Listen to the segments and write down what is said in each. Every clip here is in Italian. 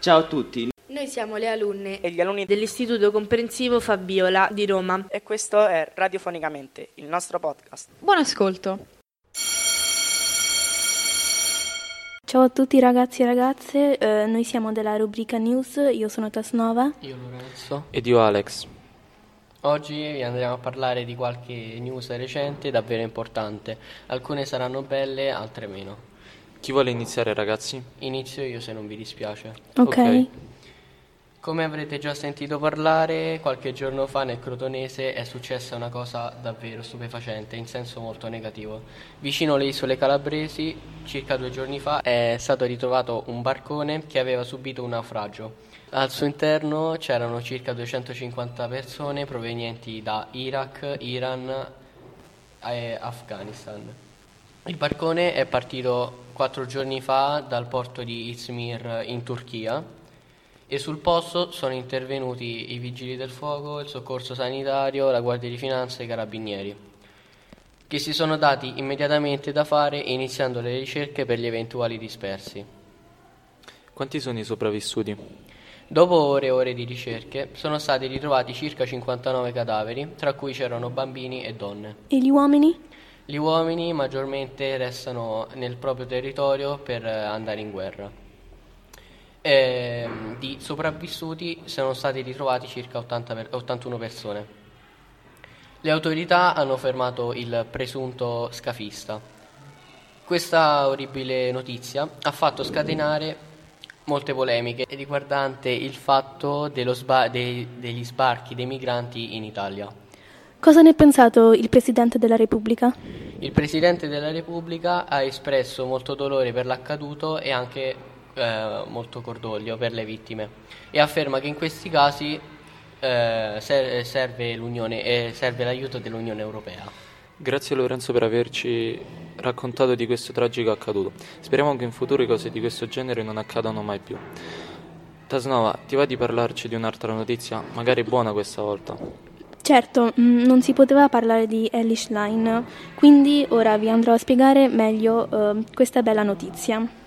Ciao a tutti, Noi siamo le alunne e gli alunni dell'Istituto Comprensivo Fabiola di Roma. e questo è Radiofonicamente, il nostro podcast. Buon ascolto. Ciao a tutti ragazzi e ragazze, eh, noi siamo della rubrica News, io sono Tasnova. Io Lorenzo. ed io Alex. Oggi vi andremo a parlare di qualche news recente davvero importante. Alcune saranno belle, altre meno. Chi vuole iniziare ragazzi? Inizio io se non vi dispiace. Ok. Ok. Come avrete già sentito parlare, qualche giorno fa nel Crotonese è successa una cosa davvero stupefacente, in senso molto negativo. Vicino alle isole calabresi, circa due giorni fa, è stato ritrovato un barcone che aveva subito un naufragio. Al suo interno c'erano circa 250 persone provenienti da Iraq, Iran e Afghanistan. Il barcone è partito quattro giorni fa dal porto di Izmir in Turchia e sul posto sono intervenuti i vigili del fuoco, il soccorso sanitario, la Guardia di Finanza e i carabinieri, che si sono dati immediatamente da fare iniziando le ricerche per gli eventuali dispersi. Quanti sono i sopravvissuti? Dopo ore e ore di ricerche sono stati ritrovati circa 59 cadaveri, tra cui c'erano bambini e donne. E gli uomini? Gli uomini maggiormente restano nel proprio territorio per andare in guerra. Ehm, di sopravvissuti sono stati ritrovati circa 80 per- 81 persone. Le autorità hanno fermato il presunto scafista. Questa orribile notizia ha fatto scatenare molte polemiche riguardante il fatto sba- dei- degli sbarchi dei migranti in Italia. Cosa ne è pensato il Presidente della Repubblica? Il Presidente della Repubblica ha espresso molto dolore per l'accaduto e anche eh, molto cordoglio per le vittime e afferma che in questi casi eh, ser- serve, l'Unione- eh, serve l'aiuto dell'Unione Europea. Grazie Lorenzo per averci raccontato di questo tragico accaduto. Speriamo che in futuro cose di questo genere non accadano mai più. Tasnova, ti va di parlarci di un'altra notizia, magari buona questa volta? Certo, mm, non si poteva parlare di Elish Line, quindi ora vi andrò a spiegare meglio eh, questa bella notizia.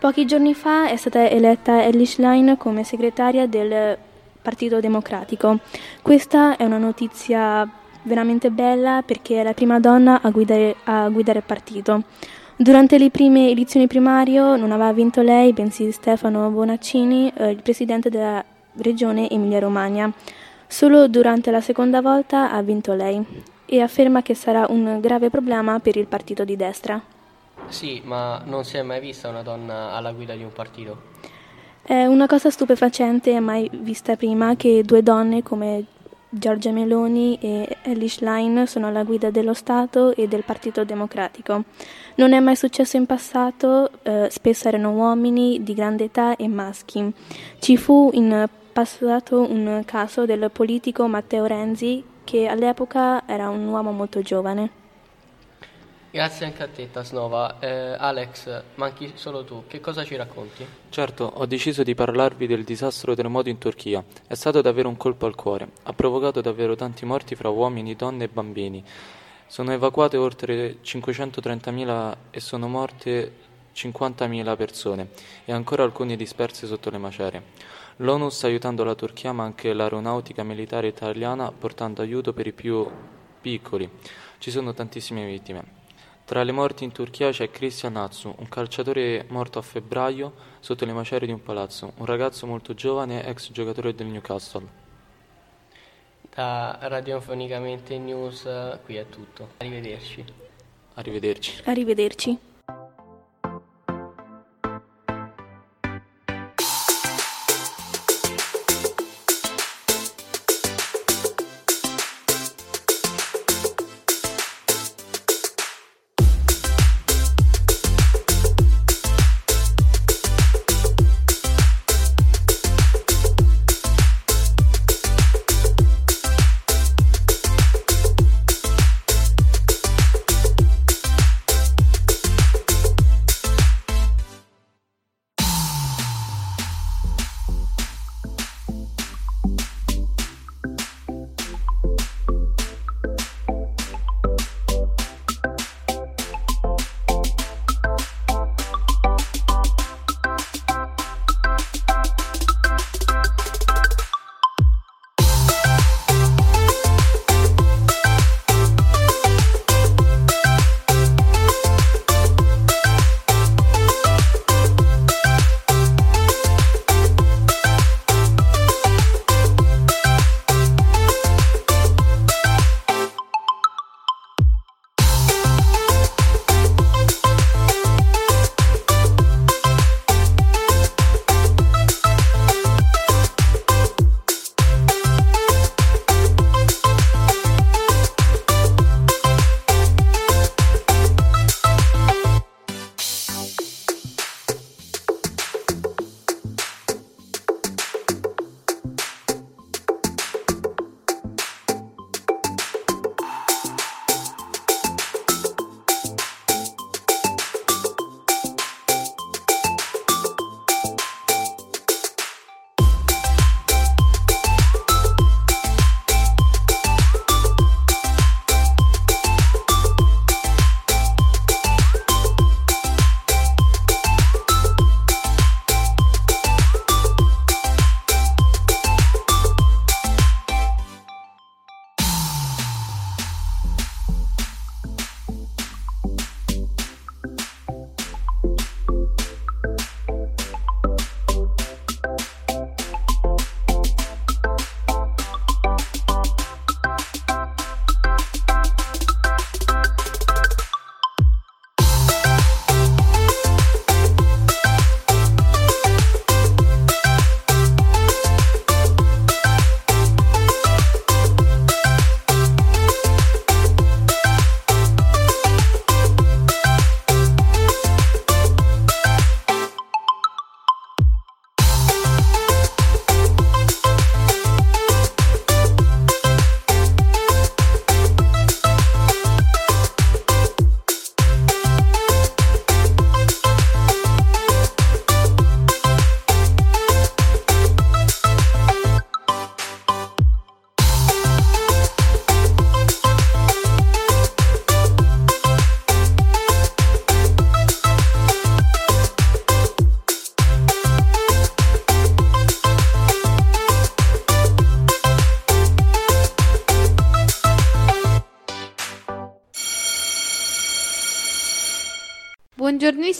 Pochi giorni fa è stata eletta Elish Line come segretaria del Partito Democratico. Questa è una notizia veramente bella perché è la prima donna a guidare, a guidare il partito. Durante le prime elezioni primario non aveva vinto lei, bensì Stefano Bonaccini, eh, il presidente della regione Emilia-Romagna. Solo durante la seconda volta ha vinto lei e afferma che sarà un grave problema per il partito di destra. Sì, ma non si è mai vista una donna alla guida di un partito. È una cosa stupefacente mai vista prima che due donne come Giorgia Meloni e Elish Line sono alla guida dello Stato e del Partito Democratico. Non è mai successo in passato, eh, spesso erano uomini di grande età e maschi. Ci fu in passato un caso del politico Matteo Renzi che all'epoca era un uomo molto giovane. Grazie anche a te, Tasnova. Eh, Alex, manchi solo tu. Che cosa ci racconti? Certo, ho deciso di parlarvi del disastro terremoto in Turchia. È stato davvero un colpo al cuore. Ha provocato davvero tanti morti fra uomini, donne e bambini. Sono evacuate oltre 530.000 e sono morte 50.000 persone e ancora alcune disperse sotto le macerie. L'ONU sta aiutando la Turchia ma anche l'aeronautica militare italiana portando aiuto per i più piccoli. Ci sono tantissime vittime. Tra le morti in Turchia c'è Christian Atsu, un calciatore morto a febbraio sotto le macerie di un palazzo, un ragazzo molto giovane, ex giocatore del Newcastle. Da Radiofonicamente News eh, qui è tutto. Arrivederci. Arrivederci. Arrivederci.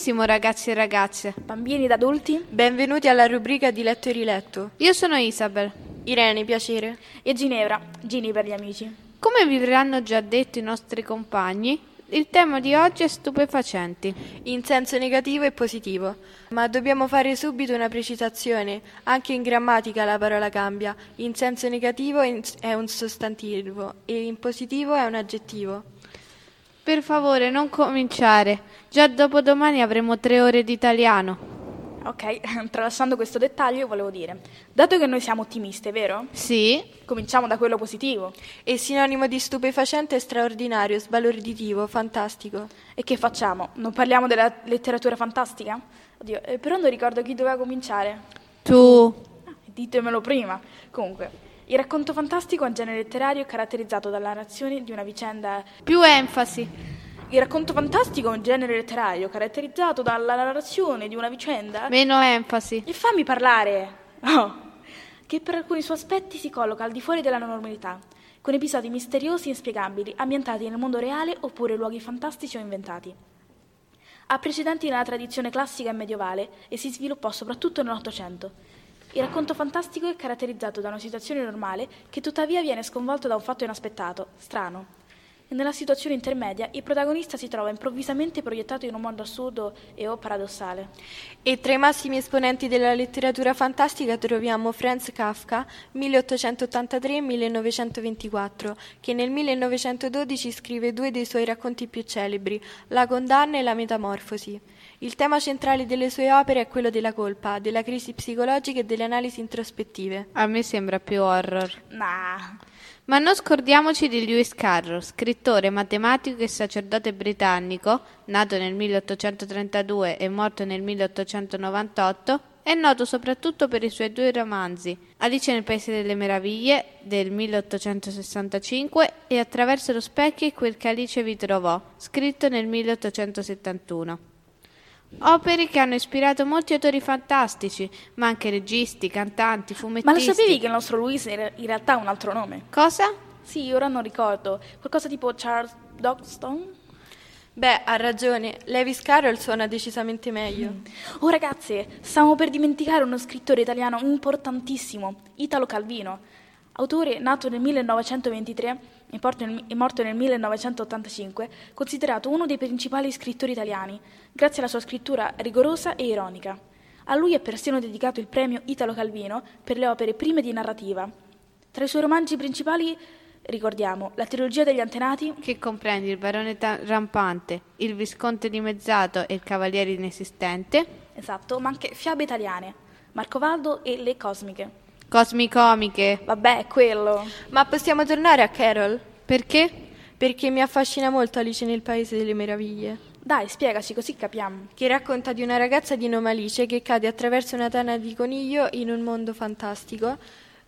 Buongiornissimo ragazzi e ragazze. Bambini ed adulti? Benvenuti alla rubrica di letto e riletto. Io sono Isabel. Irene, piacere. E Ginevra, Gini per gli amici. Come vi avranno già detto i nostri compagni, il tema di oggi è stupefacenti. In senso negativo e positivo. Ma dobbiamo fare subito una precisazione. Anche in grammatica la parola cambia. In senso negativo è un sostantivo e in positivo è un aggettivo. Per favore, non cominciare. Già dopodomani avremo tre ore di italiano. Ok, tralasciando questo dettaglio, volevo dire, dato che noi siamo ottimiste, vero? Sì. Cominciamo da quello positivo. E sinonimo di stupefacente è straordinario, sbalorditivo, fantastico. E che facciamo? Non parliamo della letteratura fantastica? Oddio, eh, però non ricordo chi doveva cominciare. Tu. Ah, ditemelo prima. Comunque, il racconto fantastico è un genere letterario caratterizzato dalla narrazione di una vicenda. Più enfasi. Il racconto fantastico è un genere letterario caratterizzato dalla narrazione di una vicenda. Meno enfasi. E fammi parlare! Oh. Che per alcuni suoi aspetti si colloca al di fuori della normalità, con episodi misteriosi e inspiegabili, ambientati nel mondo reale oppure luoghi fantastici o inventati. Ha precedenti nella tradizione classica e medievale e si sviluppò soprattutto nell'Ottocento. Il racconto fantastico è caratterizzato da una situazione normale che tuttavia viene sconvolta da un fatto inaspettato, strano. Nella situazione intermedia il protagonista si trova improvvisamente proiettato in un mondo assurdo e o paradossale. E tra i massimi esponenti della letteratura fantastica troviamo Franz Kafka, 1883-1924, che nel 1912 scrive due dei suoi racconti più celebri, La condanna e la metamorfosi. Il tema centrale delle sue opere è quello della colpa, della crisi psicologica e delle analisi introspettive. A me sembra più horror. Nah. Ma non scordiamoci di Lewis Carroll, scrittore, matematico e sacerdote britannico, nato nel 1832 e morto nel 1898, è noto soprattutto per i suoi due romanzi, Alice nel Paese delle Meraviglie del 1865 e Attraverso lo specchio e quel che Alice vi trovò, scritto nel 1871. Opere che hanno ispirato molti autori fantastici, ma anche registi, cantanti, fumettisti. Ma lo sapevi che il nostro Luis in realtà ha un altro nome? Cosa? Sì, ora non ricordo. Qualcosa tipo Charles Dodgstone? Beh, ha ragione. Lewis Carroll suona decisamente meglio. Oh ragazze, stavamo per dimenticare uno scrittore italiano importantissimo, Italo Calvino. Autore nato nel 1923 e morto nel 1985, considerato uno dei principali scrittori italiani, grazie alla sua scrittura rigorosa e ironica. A lui è persino dedicato il premio Italo Calvino per le opere prime di narrativa. Tra i suoi romanzi principali ricordiamo la trilogia degli antenati, che comprende il barone rampante, il visconte dimezzato e il cavaliere inesistente. Esatto, ma anche fiabe italiane, Marcovaldo e le cosmiche. Cosmicomiche. Vabbè, è quello. Ma possiamo tornare a Carol? Perché? Perché mi affascina molto Alice nel Paese delle Meraviglie. Dai, spiegaci così capiamo. Che racconta di una ragazza di nome Alice che cade attraverso una tana di coniglio in un mondo fantastico,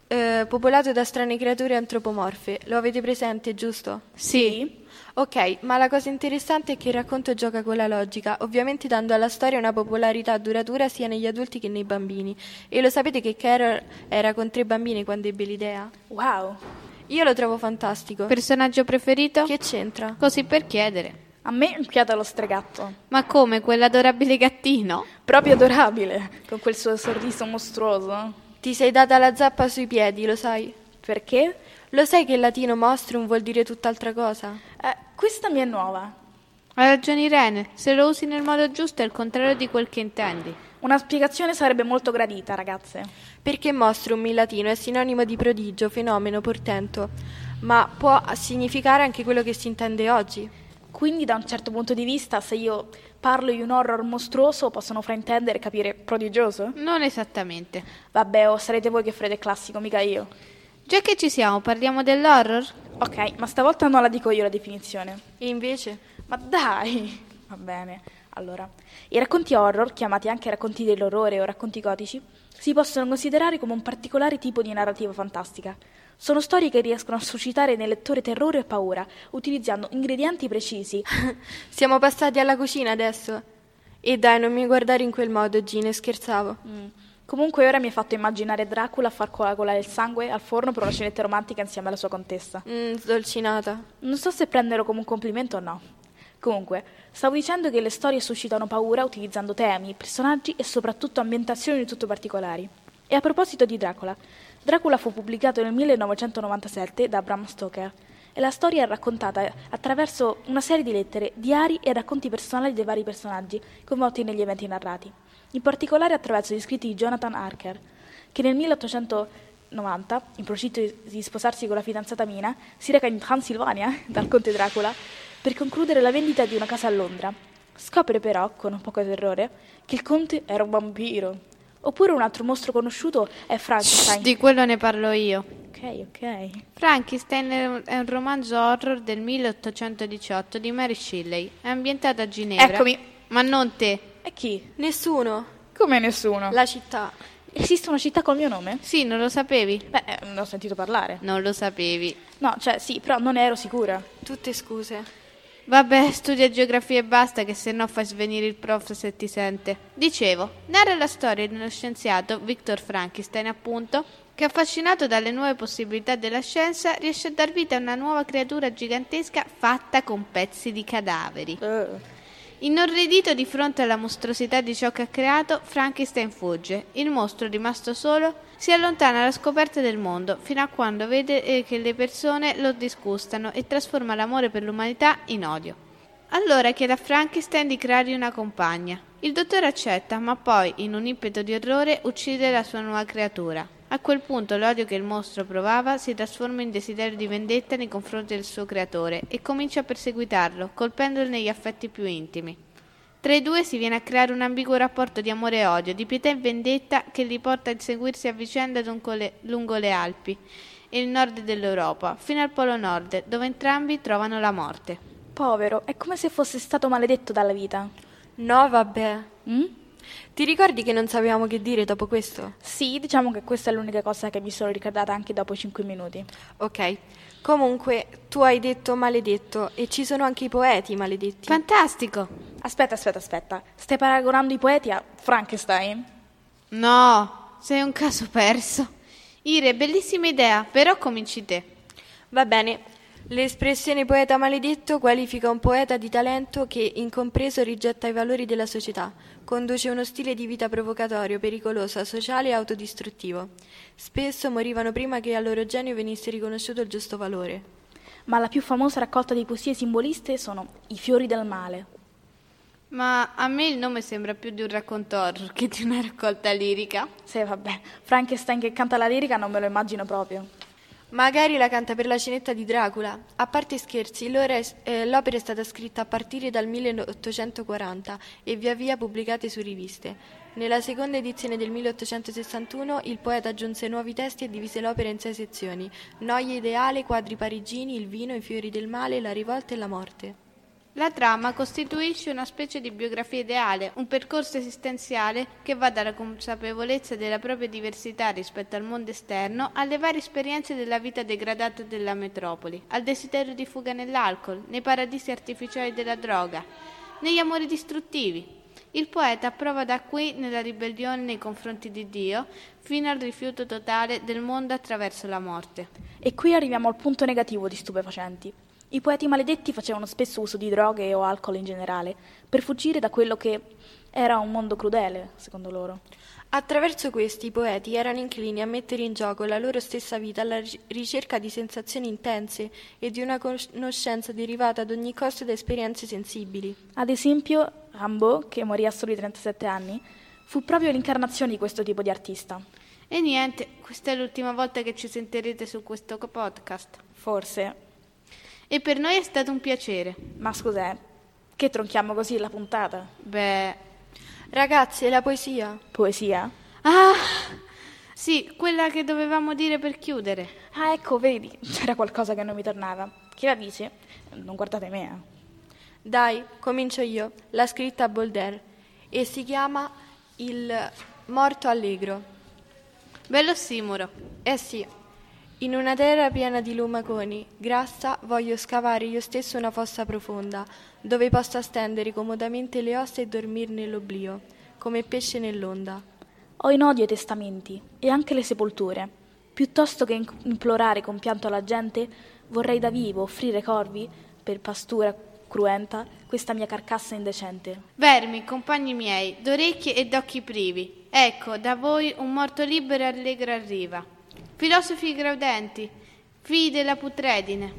eh, popolato da strane creature antropomorfe. Lo avete presente, giusto? Sì. Ok, ma la cosa interessante è che il racconto gioca con la logica, ovviamente dando alla storia una popolarità duratura sia negli adulti che nei bambini. E lo sapete che Carol era con tre bambini quando ebbe l'idea? Wow. Io lo trovo fantastico. Personaggio preferito? Che c'entra? Così per chiedere. A me piace lo stregatto. Ma come, quell'adorabile gattino? Proprio adorabile, con quel suo sorriso mostruoso. Ti sei data la zappa sui piedi, lo sai? Perché? Lo sai che in latino mostrium vuol dire tutt'altra cosa? Eh, questa mi è nuova. Hai ragione Irene, se lo usi nel modo giusto è il contrario di quel che intendi. Una spiegazione sarebbe molto gradita, ragazze. Perché mostrum in latino è sinonimo di prodigio, fenomeno, portento, ma può significare anche quello che si intende oggi. Quindi, da un certo punto di vista, se io parlo di un horror mostruoso, possono fraintendere e capire prodigioso? Non esattamente. Vabbè, o sarete voi che farete classico, mica io. Già che ci siamo, parliamo dell'horror? Ok, ma stavolta non la dico io la definizione. E invece? Ma dai! Va bene. Allora, i racconti horror, chiamati anche racconti dell'orrore o racconti gotici, si possono considerare come un particolare tipo di narrativa fantastica. Sono storie che riescono a suscitare nel lettore terrore e paura, utilizzando ingredienti precisi. Siamo passati alla cucina adesso. E dai, non mi guardare in quel modo, Gine, scherzavo. Mm. Comunque ora mi hai fatto immaginare Dracula a far coagulare il sangue al forno per una cenetta romantica insieme alla sua contessa. Mm, sdolcinata. Non so se prenderlo come un complimento o no. Comunque, stavo dicendo che le storie suscitano paura utilizzando temi, personaggi e soprattutto ambientazioni di tutto particolari. E a proposito di Dracula, Dracula fu pubblicato nel 1997 da Bram Stoker e la storia è raccontata attraverso una serie di lettere, diari e racconti personali dei vari personaggi coinvolti negli eventi narrati, in particolare attraverso gli scritti di Jonathan Harker, che nel 1890, in procinto di sposarsi con la fidanzata Mina, si reca in Transilvania dal conte Dracula per concludere la vendita di una casa a Londra. Scopre però, con un poco di terrore, che il conte era un vampiro. Oppure un altro mostro conosciuto è Frankenstein. Di quello ne parlo io. Ok, ok. Frankenstein è un- romanzo horror del 1818 di Mary Shelley. È ambientato a Ginevra. Eccomi. Ma non te. E chi? Nessuno. Come nessuno. La città. Esiste una città col mio nome? Sì, non lo sapevi? Beh, eh, ne ho sentito parlare. Non lo sapevi. No, cioè sì, però non ero sicura. Tutte scuse. Vabbè, studia geografia e basta, che se no fai svenire il prof se ti sente. Dicevo, narra la storia di uno scienziato, Victor Frankenstein appunto, che affascinato dalle nuove possibilità della scienza riesce a dar vita a una nuova creatura gigantesca fatta con pezzi di cadaveri. Inorridito di fronte alla mostruosità di ciò che ha creato, Frankenstein fugge. Il mostro, rimasto solo, si allontana alla scoperta del mondo, fino a quando vede eh, che le persone lo disgustano e trasforma l'amore per l'umanità in odio. Allora chiede a Frankenstein di creargli una compagna. Il dottore accetta, ma poi, in un impeto di orrore, uccide la sua nuova creatura. A quel punto l'odio che il mostro provava si trasforma in desiderio di vendetta nei confronti del suo creatore e comincia a perseguitarlo, colpendolo negli affetti più intimi. Tra i due si viene a creare un ambiguo rapporto di amore e odio, di pietà e vendetta che li porta a inseguirsi a vicenda lungo le, lungo le Alpi e il nord dell'Europa, fino al Polo Nord, dove entrambi trovano la morte. Povero, è come se fosse stato maledetto dalla vita. No, vabbè. Mm? Ti ricordi che non sapevamo che dire dopo questo? Sì, diciamo che questa è l'unica cosa che mi sono ricordata anche dopo 5 minuti. Ok. Comunque, tu hai detto maledetto e ci sono anche i poeti maledetti. Fantastico! Aspetta, aspetta, aspetta. Stai paragonando i poeti a Frankenstein? No, sei un caso perso. Ire, bellissima idea, però cominci te. Va bene. L'espressione poeta maledetto qualifica un poeta di talento che, incompreso, rigetta i valori della società, conduce uno stile di vita provocatorio, pericoloso, asociale e autodistruttivo. Spesso morivano prima che al loro genio venisse riconosciuto il giusto valore. Ma la più famosa raccolta di poesie simboliste sono I fiori del male. Ma a me il nome sembra più di un racconto horror che di una raccolta lirica. Sì, vabbè, Frankenstein che canta la lirica non me lo immagino proprio. Magari la canta per la cenetta di Dracula. A parte scherzi, eh, l'opera è stata scritta a partire dal 1840 e via via pubblicate su riviste. Nella seconda edizione del 1861 il poeta aggiunse nuovi testi e divise l'opera in sei sezioni: Noia ideale, quadri parigini, il vino, i fiori del male, la rivolta e la morte. La trama costituisce una specie di biografia ideale, un percorso esistenziale che va dalla consapevolezza della propria diversità rispetto al mondo esterno alle varie esperienze della vita degradata della metropoli, al desiderio di fuga nell'alcol, nei paradisi artificiali della droga, negli amori distruttivi. Il poeta prova da qui nella ribellione nei confronti di Dio fino al rifiuto totale del mondo attraverso la morte. E qui arriviamo al punto negativo di stupefacenti. I poeti maledetti facevano spesso uso di droghe o alcol in generale, per fuggire da quello che era un mondo crudele, secondo loro. Attraverso questi i poeti erano inclini a mettere in gioco la loro stessa vita alla ri- ricerca di sensazioni intense e di una conoscenza derivata ad ogni costo da esperienze sensibili. Ad esempio, Rimbaud, che morì a soli 37 anni, fu proprio l'incarnazione di questo tipo di artista. E niente, questa è l'ultima volta che ci sentirete su questo podcast. Forse. E per noi è stato un piacere. Ma scusate, che tronchiamo così la puntata? Beh, Ragazzi, e la poesia? Poesia? ah, sì, quella che dovevamo dire per chiudere. Ah, ecco, vedi, c'era qualcosa che non mi tornava. Chi la dice? Non guardate me, eh. Dai, comincio io. L'ha scritta Bolder e si chiama Il morto allegro. Bello simuro. Eh sì, in una terra piena di lumaconi, grassa, voglio scavare io stesso una fossa profonda, dove possa stendere comodamente le ossa e dormir nell'oblio, come pesce nell'onda. Ho in odio i testamenti e anche le sepolture. Piuttosto che implorare con pianto alla gente, vorrei da vivo offrire corvi per pastura cruenta, questa mia carcassa indecente. Vermi, compagni miei, d'orecchie e d'occhi privi, ecco, da voi un morto libero e allegro arriva. Filosofi graudenti, figli della putredine,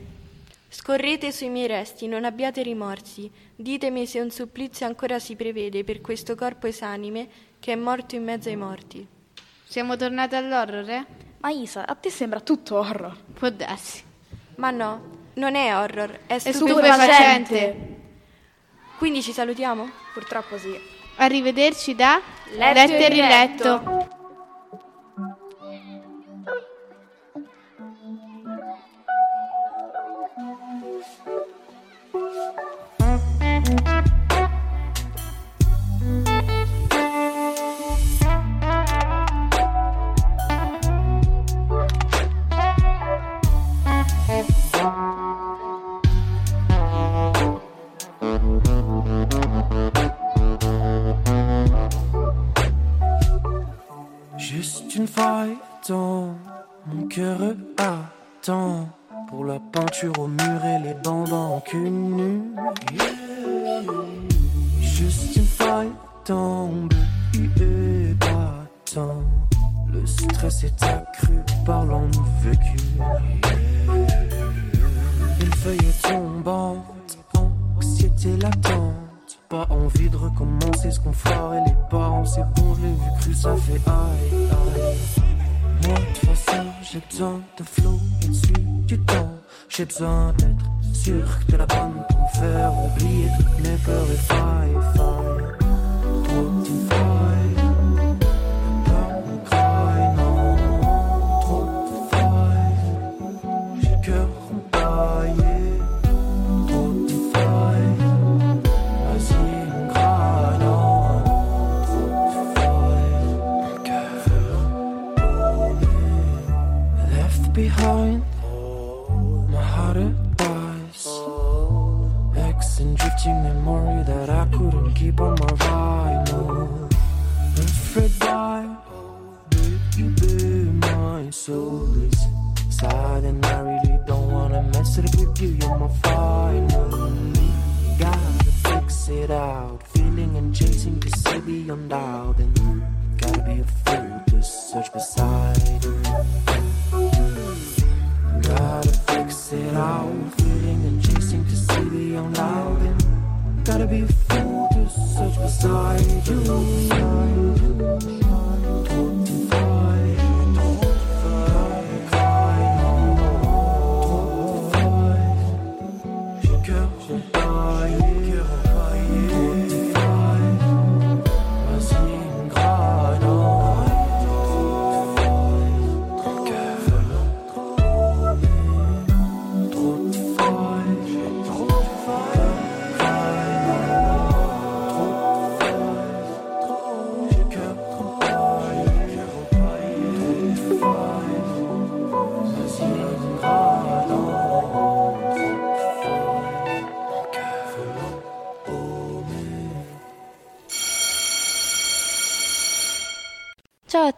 Scorrete sui miei resti, non abbiate rimorsi. Ditemi se un supplizio ancora si prevede per questo corpo esanime che è morto in mezzo ai morti. siamo tornati all'horror, eh? Ma Isa, a te sembra tutto horror. Può darsi. Ma no, non è horror, è, È stupefacente. Quindi ci salutiamo? Purtroppo sì. Arrivederci da Letto e e riletto. Juste une fois et tant mon cœur attend pour la peinture.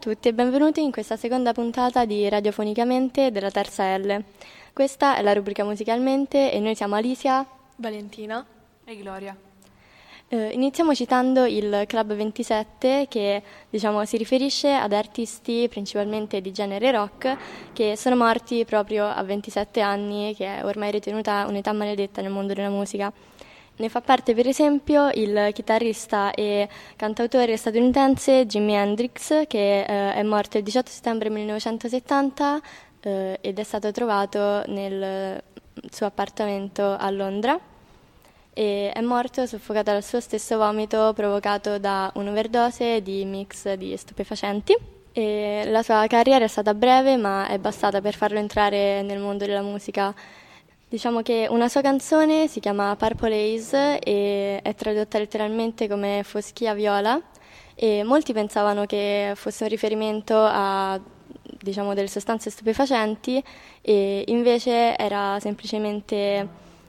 Tutti e benvenuti in questa seconda puntata di Radiofonicamente della terza L. Questa è la rubrica Musicalmente e noi siamo Alicia. Valentina e Gloria. Eh, iniziamo citando il Club 27 che diciamo, si riferisce ad artisti principalmente di genere rock che sono morti proprio a 27 anni, che è ormai ritenuta un'età maledetta nel mondo della musica. Ne fa parte per esempio il chitarrista e cantautore statunitense Jimi Hendrix che eh, è morto il 18 settembre 1970 eh, ed è stato trovato nel suo appartamento a Londra e è morto soffocato dal suo stesso vomito provocato da un'overdose di mix di stupefacenti. E la sua carriera è stata breve ma è bastata per farlo entrare nel mondo della musica. Diciamo che una sua canzone si chiama Purple Haze e è tradotta letteralmente come Foschia Viola e molti pensavano che fosse un riferimento a diciamo, delle sostanze stupefacenti e invece era semplicemente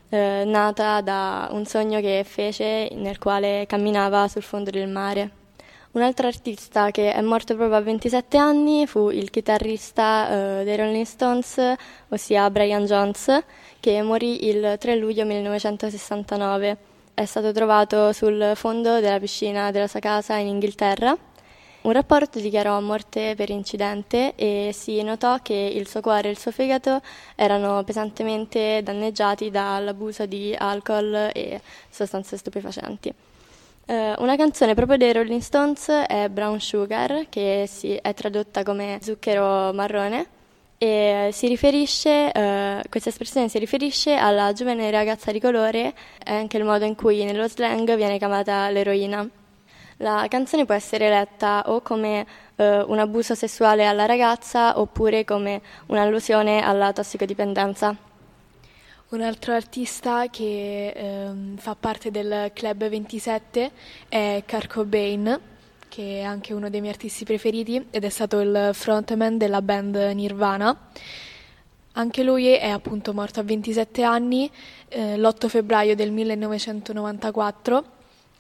eh, nata da un sogno che fece nel quale camminava sul fondo del mare. Un altro artista che è morto proprio a 27 anni fu il chitarrista eh, dei Rolling Stones, ossia Brian Jones, che morì il 3 luglio 1969. È stato trovato sul fondo della piscina della sua casa in Inghilterra. Un rapporto dichiarò morte per incidente e si notò che il suo cuore e il suo fegato erano pesantemente danneggiati dall'abuso di alcol e sostanze stupefacenti. Uh, una canzone proprio dei Rolling Stones è Brown Sugar, che si è tradotta come zucchero marrone e si riferisce, uh, questa espressione si riferisce alla giovane ragazza di colore e anche il modo in cui nello slang viene chiamata l'eroina. La canzone può essere letta o come uh, un abuso sessuale alla ragazza oppure come un'allusione alla tossicodipendenza. Un altro artista che ehm, fa parte del Club 27 è Kurt Cobain, che è anche uno dei miei artisti preferiti ed è stato il frontman della band Nirvana. Anche lui è appunto morto a 27 anni eh, l'8 febbraio del 1994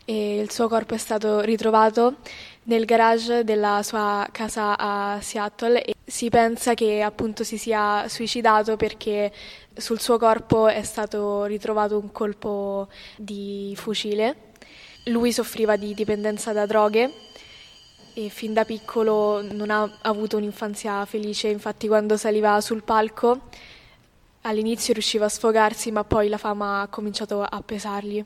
e il suo corpo è stato ritrovato nel garage della sua casa a Seattle e si pensa che appunto si sia suicidato perché sul suo corpo è stato ritrovato un colpo di fucile. Lui soffriva di dipendenza da droghe e fin da piccolo non ha avuto un'infanzia felice, infatti quando saliva sul palco all'inizio riusciva a sfogarsi, ma poi la fama ha cominciato a pesargli.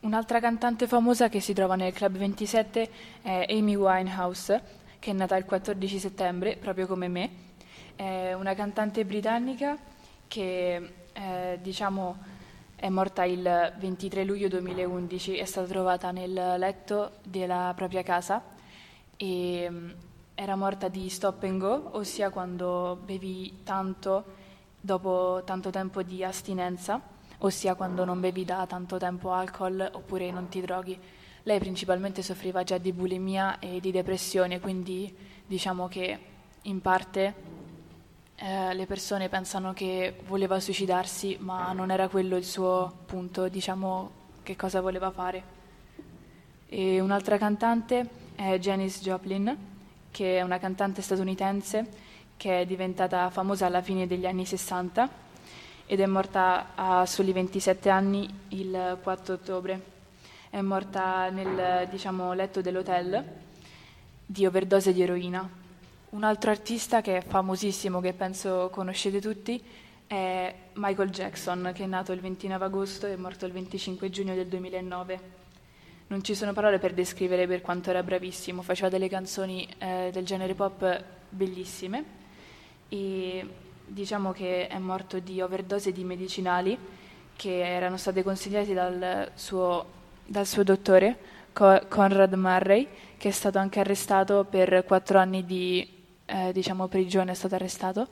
Un'altra cantante famosa che si trova nel Club 27 è Amy Winehouse, che è nata il 14 settembre, proprio come me. È una cantante britannica che eh, diciamo, è morta il 23 luglio 2011, è stata trovata nel letto della propria casa e mm, era morta di stop and go, ossia quando bevi tanto dopo tanto tempo di astinenza, ossia quando non bevi da tanto tempo alcol oppure non ti droghi. Lei principalmente soffriva già di bulimia e di depressione, quindi diciamo che in parte eh, le persone pensano che voleva suicidarsi, ma non era quello il suo punto, diciamo che cosa voleva fare. E un'altra cantante è Janis Joplin, che è una cantante statunitense che è diventata famosa alla fine degli anni 60 ed è morta a soli 27 anni il 4 ottobre. È morta nel diciamo, letto dell'hotel di overdose di eroina. Un altro artista che è famosissimo, che penso conoscete tutti, è Michael Jackson, che è nato il 29 agosto e è morto il 25 giugno del 2009. Non ci sono parole per descrivere per quanto era bravissimo, faceva delle canzoni eh, del genere pop bellissime. E diciamo che è morto di overdose di medicinali che erano state consigliate dal suo, dal suo dottore, Conrad Murray, che è stato anche arrestato per quattro anni di eh, diciamo, prigione. È stato arrestato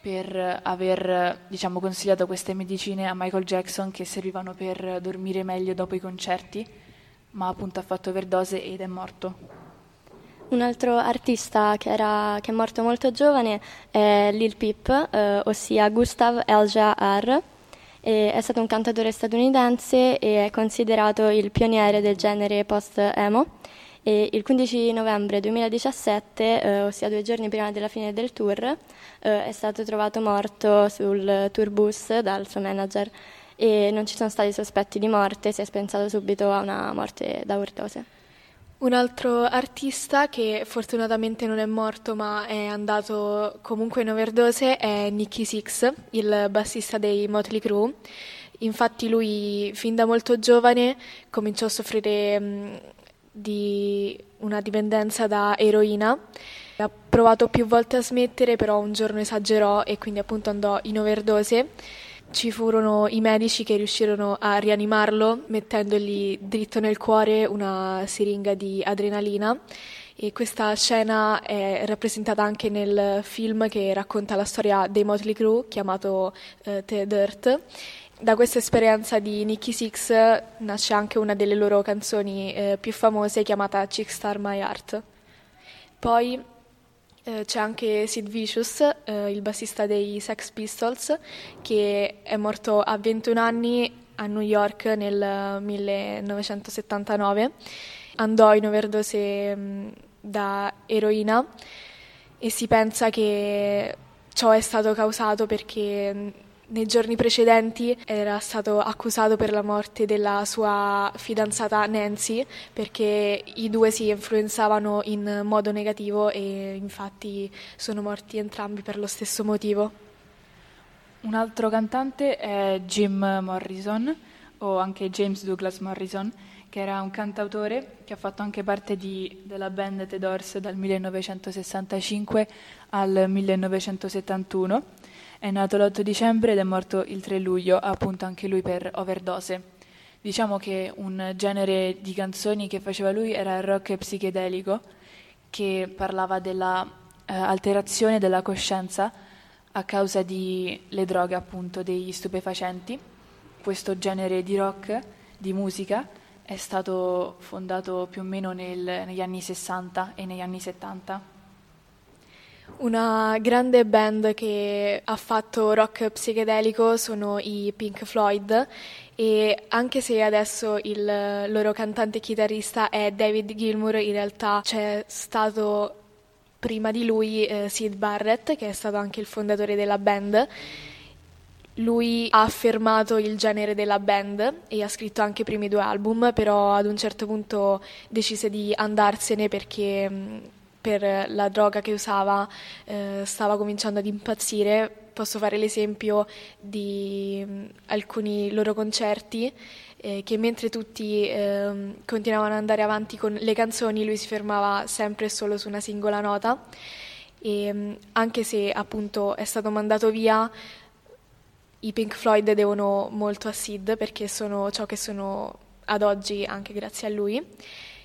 per aver diciamo, consigliato queste medicine a Michael Jackson che servivano per dormire meglio dopo i concerti, ma appunto ha fatto overdose ed è morto. Un altro artista che, era, che è morto molto giovane è Lil Peep, eh, ossia Gustav Elja-R. È stato un cantatore statunitense e è considerato il pioniere del genere post-emo e il 15 novembre 2017, eh, ossia due giorni prima della fine del tour, eh, è stato trovato morto sul tourbus dal suo manager e non ci sono stati sospetti di morte, si è pensato subito a una morte da overdose. Un altro artista che fortunatamente non è morto ma è andato comunque in overdose è Nicky Six, il bassista dei Motley Crue. Infatti lui fin da molto giovane cominciò a soffrire mh, di una dipendenza da eroina. Ha provato più volte a smettere, però un giorno esagerò e quindi appunto andò in overdose. Ci furono i medici che riuscirono a rianimarlo mettendogli dritto nel cuore una siringa di adrenalina e questa scena è rappresentata anche nel film che racconta la storia dei Motley Crue chiamato uh, The Dirt da questa esperienza di Nicky Six nasce anche una delle loro canzoni eh, più famose chiamata Chick Star My Heart. Poi eh, c'è anche Sid Vicious, eh, il bassista dei Sex Pistols, che è morto a 21 anni a New York nel 1979. andò in overdose mh, da eroina e si pensa che ciò è stato causato perché mh, nei giorni precedenti era stato accusato per la morte della sua fidanzata Nancy perché i due si influenzavano in modo negativo e infatti sono morti entrambi per lo stesso motivo. Un altro cantante è Jim Morrison o anche James Douglas Morrison che era un cantautore che ha fatto anche parte di, della band The Doors dal 1965 al 1971 è nato l'8 dicembre ed è morto il 3 luglio, appunto anche lui per overdose. Diciamo che un genere di canzoni che faceva lui era il rock psichedelico, che parlava della eh, della coscienza a causa delle droghe, appunto, degli stupefacenti. Questo genere di rock, di musica, è stato fondato più o meno nel, negli anni 60 e negli anni 70. Una grande band che ha fatto rock psichedelico sono i Pink Floyd e anche se adesso il loro cantante e chitarrista è David Gilmour, in realtà c'è stato prima di lui eh, Sid Barrett, che è stato anche il fondatore della band. Lui ha affermato il genere della band e ha scritto anche i primi due album, però ad un certo punto decise di andarsene perché per la droga che usava eh, stava cominciando ad impazzire. Posso fare l'esempio di mh, alcuni loro concerti eh, che mentre tutti eh, continuavano ad andare avanti con le canzoni lui si fermava sempre e solo su una singola nota e mh, anche se appunto è stato mandato via i Pink Floyd devono molto a Sid perché sono ciò che sono ad oggi anche grazie a lui.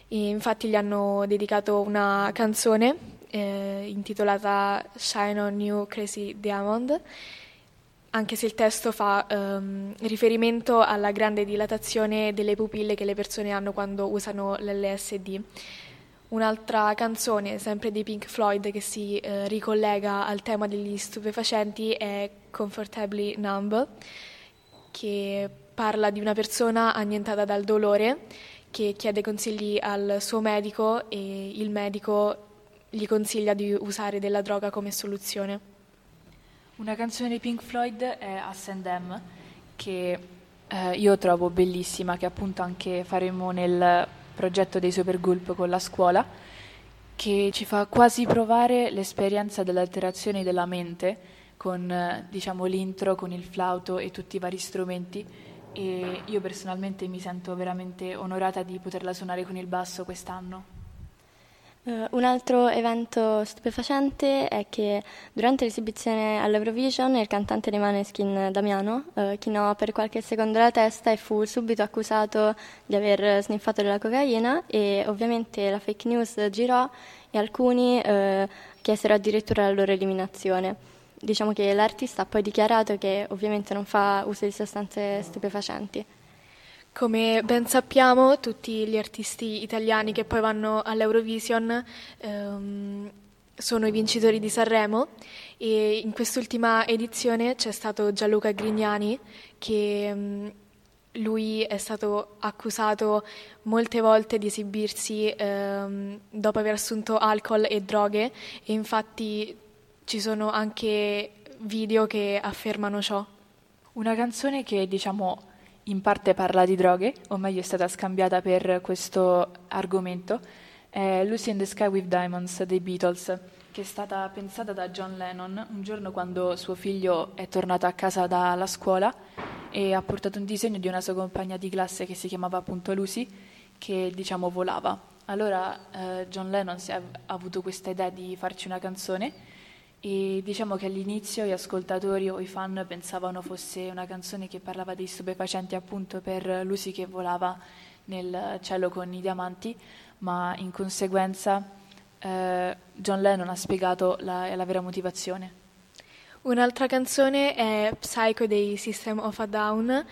E infatti gli hanno dedicato una canzone eh, intitolata Shine on You Crazy Diamond, anche se il testo fa ehm, riferimento alla grande dilatazione delle pupille che le persone hanno quando usano l'LSD. Un'altra canzone, sempre dei Pink Floyd, che si eh, ricollega al tema degli stupefacenti è Comfortably Numb, che parla di una persona annientata dal dolore che chiede consigli al suo medico e il medico gli consiglia di usare della droga come soluzione. Una canzone di Pink Floyd è Ascendem, che eh, io trovo bellissima, che appunto anche faremo nel progetto dei Supergulp con la scuola, che ci fa quasi provare l'esperienza dell'alterazione della mente con eh, diciamo, l'intro, con il flauto e tutti i vari strumenti e io personalmente mi sento veramente onorata di poterla suonare con il basso quest'anno. Uh, un altro evento stupefacente è che durante l'esibizione all'Eurovision il cantante dei Maneskin Damiano uh, chinò per qualche secondo la testa e fu subito accusato di aver sniffato della cocaina e ovviamente la fake news girò e alcuni uh, chiesero addirittura la loro eliminazione diciamo che l'artista ha poi dichiarato che ovviamente non fa uso di sostanze stupefacenti. Come ben sappiamo, tutti gli artisti italiani che poi vanno all'Eurovision ehm, sono i vincitori di Sanremo e in quest'ultima edizione c'è stato Gianluca Grignani che ehm, lui è stato accusato molte volte di esibirsi ehm, dopo aver assunto alcol e droghe e infatti ci sono anche video che affermano ciò. Una canzone che diciamo in parte parla di droghe, o meglio è stata scambiata per questo argomento, è Lucy in the Sky with Diamonds dei Beatles, che è stata pensata da John Lennon un giorno quando suo figlio è tornato a casa dalla scuola e ha portato un disegno di una sua compagna di classe che si chiamava appunto Lucy, che diciamo volava. Allora eh, John Lennon ha avuto questa idea di farci una canzone e diciamo che all'inizio gli ascoltatori o i fan pensavano fosse una canzone che parlava dei stupefacenti appunto per Lucy che volava nel cielo con i diamanti, ma in conseguenza eh, John Lennon ha spiegato la, la vera motivazione. Un'altra canzone è Psycho dei System of a Down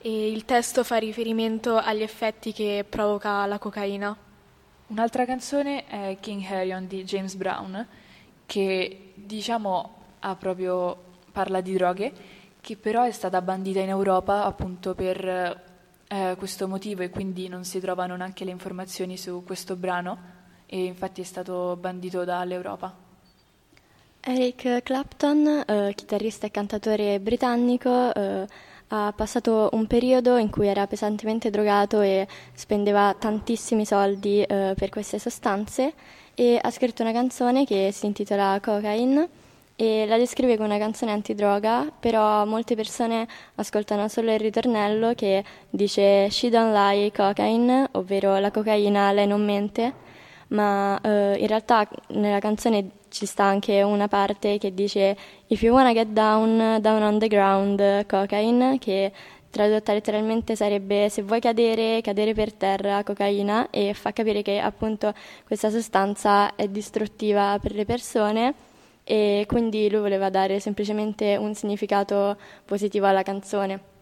e il testo fa riferimento agli effetti che provoca la cocaina. Un'altra canzone è King Herion di James Brown che diciamo proprio, parla di droghe, che però è stata bandita in Europa appunto per eh, questo motivo e quindi non si trovano neanche le informazioni su questo brano e infatti è stato bandito dall'Europa. Eric Clapton, eh, chitarrista e cantatore britannico, eh, ha passato un periodo in cui era pesantemente drogato e spendeva tantissimi soldi eh, per queste sostanze e ha scritto una canzone che si intitola Cocaine e la descrive come una canzone antidroga, però molte persone ascoltano solo il ritornello che dice She don't lie cocaine, ovvero la cocaina lei non mente, ma eh, in realtà nella canzone ci sta anche una parte che dice If you wanna get down, down on the ground, cocaine, che tradotta letteralmente sarebbe se vuoi cadere, cadere per terra, cocaina, e fa capire che appunto questa sostanza è distruttiva per le persone e quindi lui voleva dare semplicemente un significato positivo alla canzone.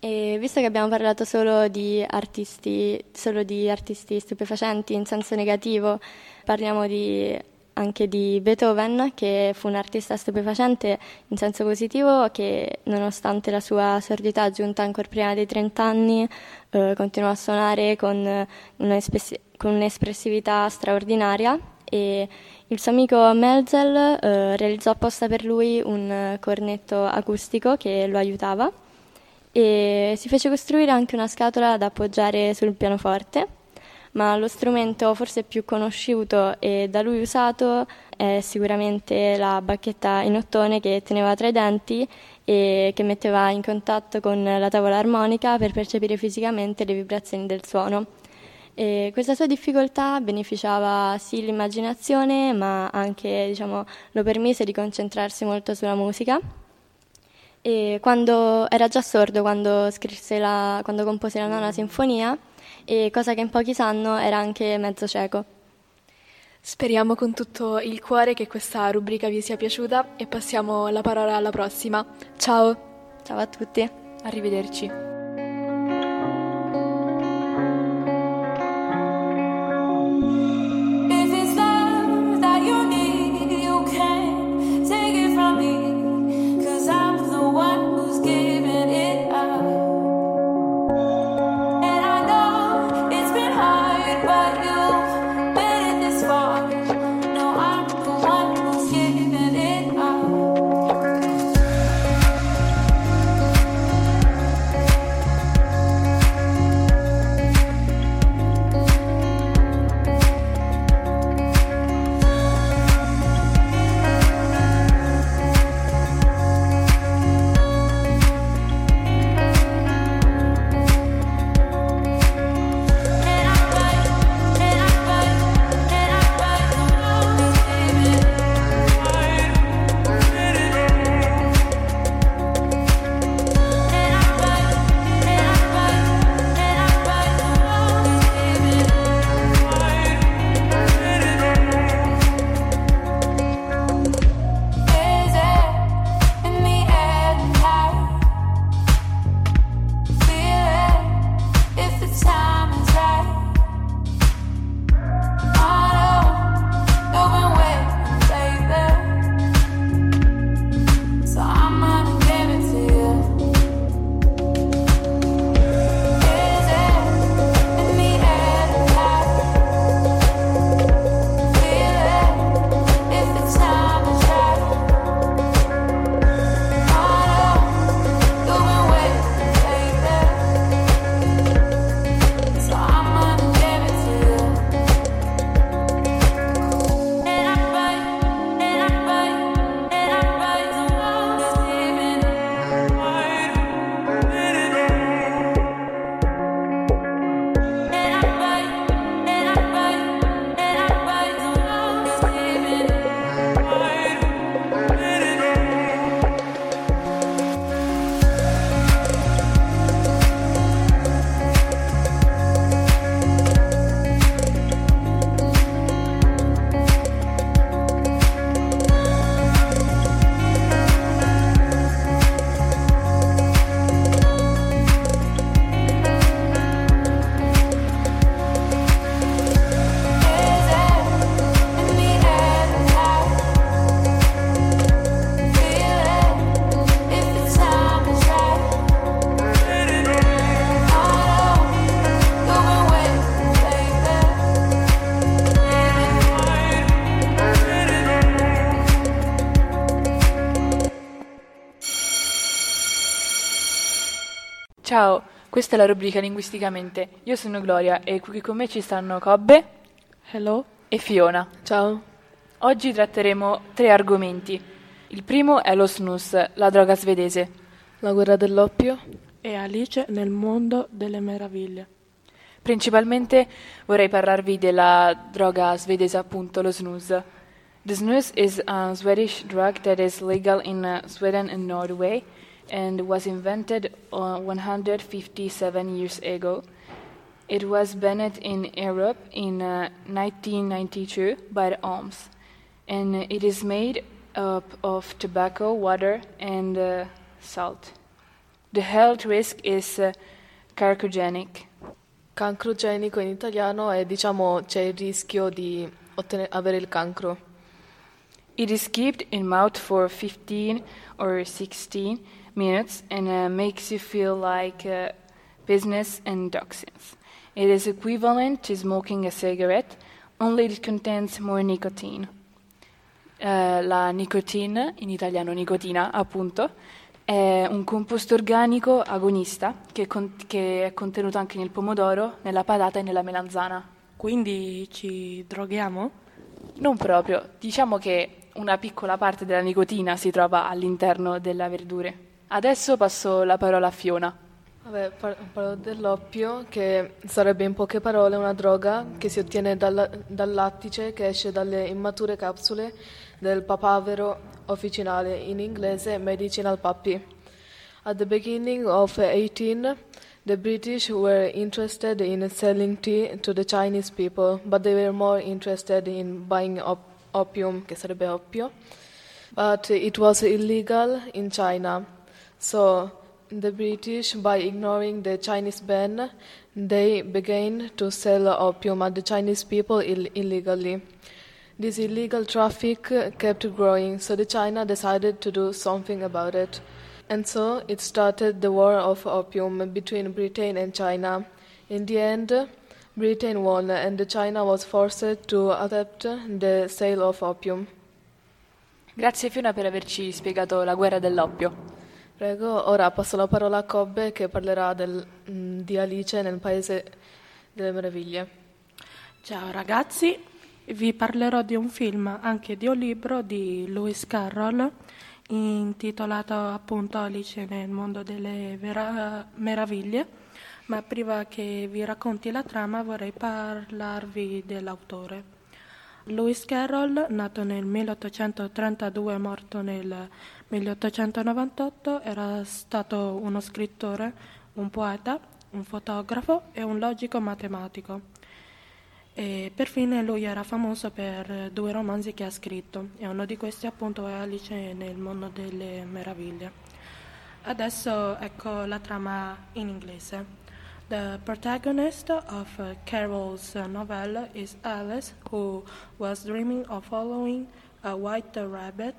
E visto che abbiamo parlato solo di artisti, solo di artisti stupefacenti in senso negativo, parliamo di anche di Beethoven, che fu un artista stupefacente in senso positivo, che nonostante la sua sordità giunta ancora prima dei 30 anni, eh, continuò a suonare con, un'espres- con un'espressività straordinaria. E il suo amico Melzel eh, realizzò apposta per lui un cornetto acustico che lo aiutava. E si fece costruire anche una scatola da appoggiare sul pianoforte ma lo strumento forse più conosciuto e da lui usato è sicuramente la bacchetta in ottone che teneva tra i denti e che metteva in contatto con la tavola armonica per percepire fisicamente le vibrazioni del suono. E questa sua difficoltà beneficiava sì l'immaginazione, ma anche diciamo, lo permise di concentrarsi molto sulla musica. E quando era già sordo quando, la, quando compose la nona sinfonia, e cosa che in pochi sanno era anche mezzo cieco. Speriamo con tutto il cuore che questa rubrica vi sia piaciuta e passiamo la parola alla prossima. Ciao! Ciao a tutti! Arrivederci! Questa è la rubrica Linguisticamente. Io sono Gloria e qui con me ci stanno Cobbe Hello. e Fiona. Ciao. Oggi tratteremo tre argomenti. Il primo è lo snus, la droga svedese. La guerra dell'oppio. E Alice nel mondo delle meraviglie. Principalmente vorrei parlarvi della droga svedese, appunto lo snus. The snus is a Swedish drug that is legal in Sweden and Norway and was invented uh, 157 years ago. It was banned in Europe in uh, 1992 by the OMS, and it is made up of tobacco, water, and uh, salt. The health risk is uh, carcinogenic. Cancrogenico in italiano è diciamo c'è il rischio di ottene- avere il cancro. It is kept in mouth for 15 or 16 minutes and uh, makes you feel like uh, business and toxins. It is equivalent to smoking a cigarette, only it contains more nicotine. Eh, la nicotine, in italiano nicotina, appunto, è un composto organico agonista che, con- che è contenuto anche nel pomodoro, nella patata e nella melanzana. Quindi ci droghiamo? Non proprio, diciamo che una piccola parte della nicotina si trova all'interno delle verdure. Adesso passo la parola a Fiona. Vabbè, par- parlo dell'oppio, che sarebbe in poche parole una droga che si ottiene dal, dal lattice che esce dalle immature capsule del papavero officinale, in inglese medicinal puppy. At the beginning of 18, the British were interested in selling tea to the Chinese people, but they were more interested in buying op- opium, che sarebbe oppio. But it was illegal in China. So the British, by ignoring the Chinese ban, they began to sell opium at the Chinese people Ill- illegally. This illegal traffic kept growing, so the China decided to do something about it. And so it started the war of opium between Britain and China. In the end, Britain won, and the China was forced to adapt the sale of opium. Grazie Fiona per averci spiegato la guerra dell'oppio. Prego, ora passo la parola a Cobbe che parlerà del- mm, di Alice nel Paese delle Meraviglie. Ciao ragazzi, vi parlerò di un film, anche di un libro di Lewis Carroll intitolato appunto Alice nel mondo delle vera- meraviglie, ma prima che vi racconti la trama vorrei parlarvi dell'autore. Lewis Carroll, nato nel 1832 e morto nel 1898, era stato uno scrittore, un poeta, un fotografo e un logico matematico. E perfino lui era famoso per due romanzi che ha scritto e uno di questi appunto è Alice nel mondo delle meraviglie. Adesso ecco la trama in inglese. The protagonist of Carol's novel is Alice, who was dreaming of following a white rabbit,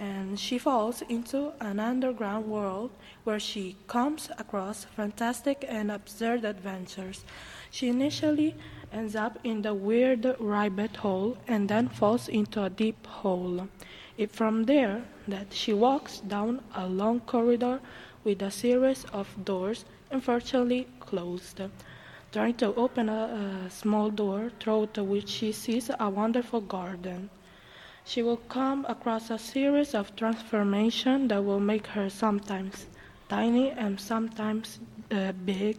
and she falls into an underground world where she comes across fantastic and absurd adventures. She initially ends up in the weird rabbit hole and then falls into a deep hole. It's from there that she walks down a long corridor with a series of doors unfortunately closed. Trying to open a, a small door through which she sees a wonderful garden. She will come across a series of transformations that will make her sometimes tiny and sometimes uh, big.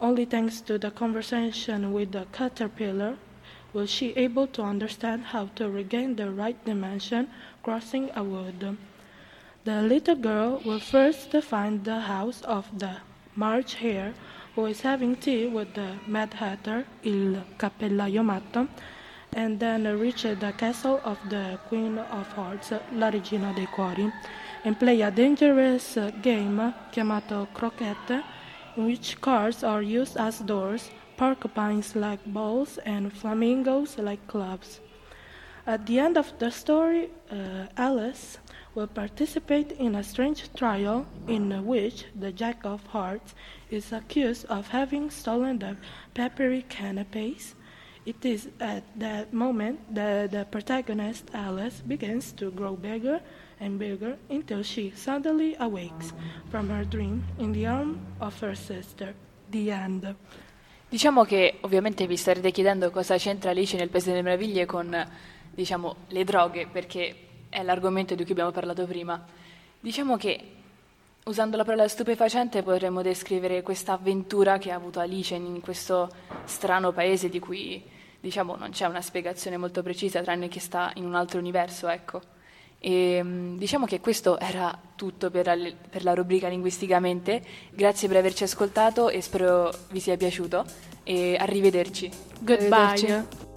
Only thanks to the conversation with the caterpillar will she able to understand how to regain the right dimension crossing a wood. The little girl will first find the house of the March Hare, who is having tea with the Mad Hatter, il cappellaio matto, and then reach the castle of the Queen of Hearts, la regina dei cuori, and play a dangerous game chiamato croquette, in which cards are used as doors, porcupines like balls, and flamingos like clubs. At the end of the story, uh, Alice will participate in a strange trial in which the Jack of Hearts is accused of having stolen the peppery canapes. It is at that moment that the protagonist, Alice, begins to grow bigger and bigger until she suddenly awakes from her dream in the arm of her sister. The end. Diciamo che ovviamente vi starete chiedendo cosa c'entra Alice nel Paese delle Meraviglie con diciamo, le droghe, perché è l'argomento di cui abbiamo parlato prima. Diciamo che usando la parola stupefacente potremmo descrivere questa avventura che ha avuto Alice in questo strano paese di cui diciamo, non c'è una spiegazione molto precisa, tranne che sta in un altro universo. Ecco. E, diciamo che questo era tutto per la, per la, rubrica linguisticamente. Grazie per averci ascoltato e spero vi sia piaciuto. E arrivederci. Goodbye. Arrivederci.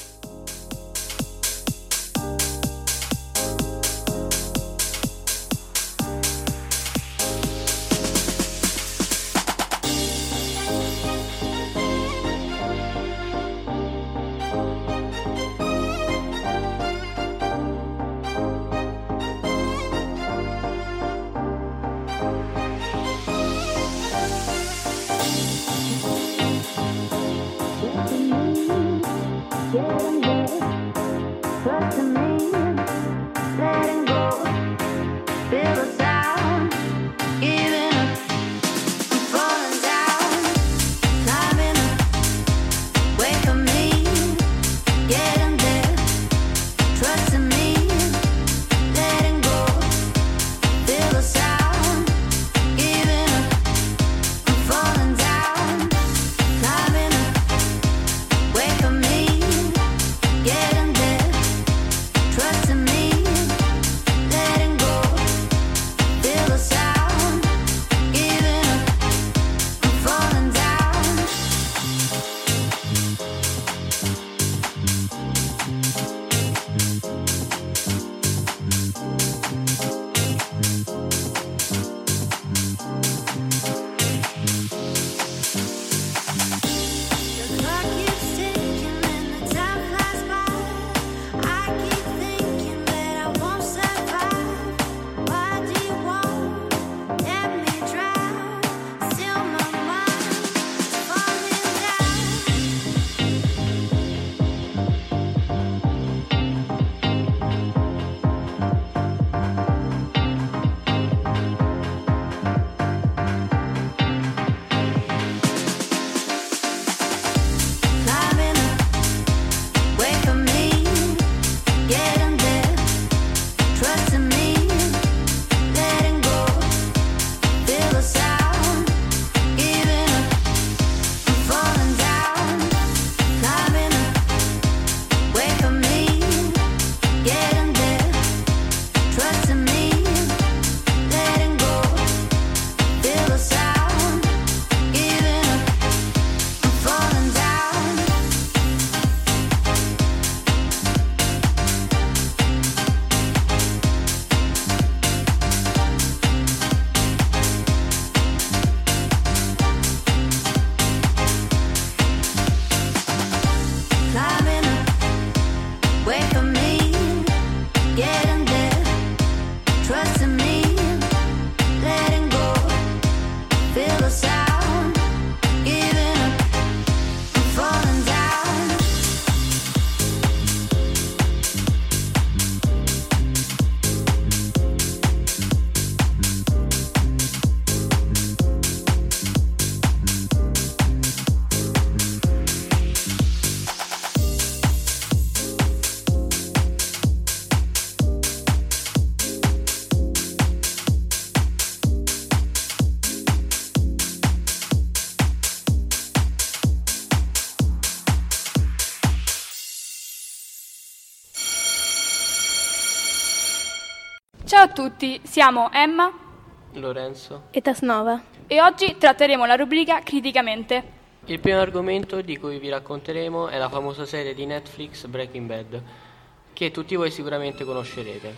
Ciao a tutti, siamo Emma, Lorenzo e Tasnova e oggi tratteremo la rubrica Criticamente. Il primo argomento di cui vi racconteremo è la famosa serie di Netflix Breaking Bad, che tutti voi sicuramente conoscerete.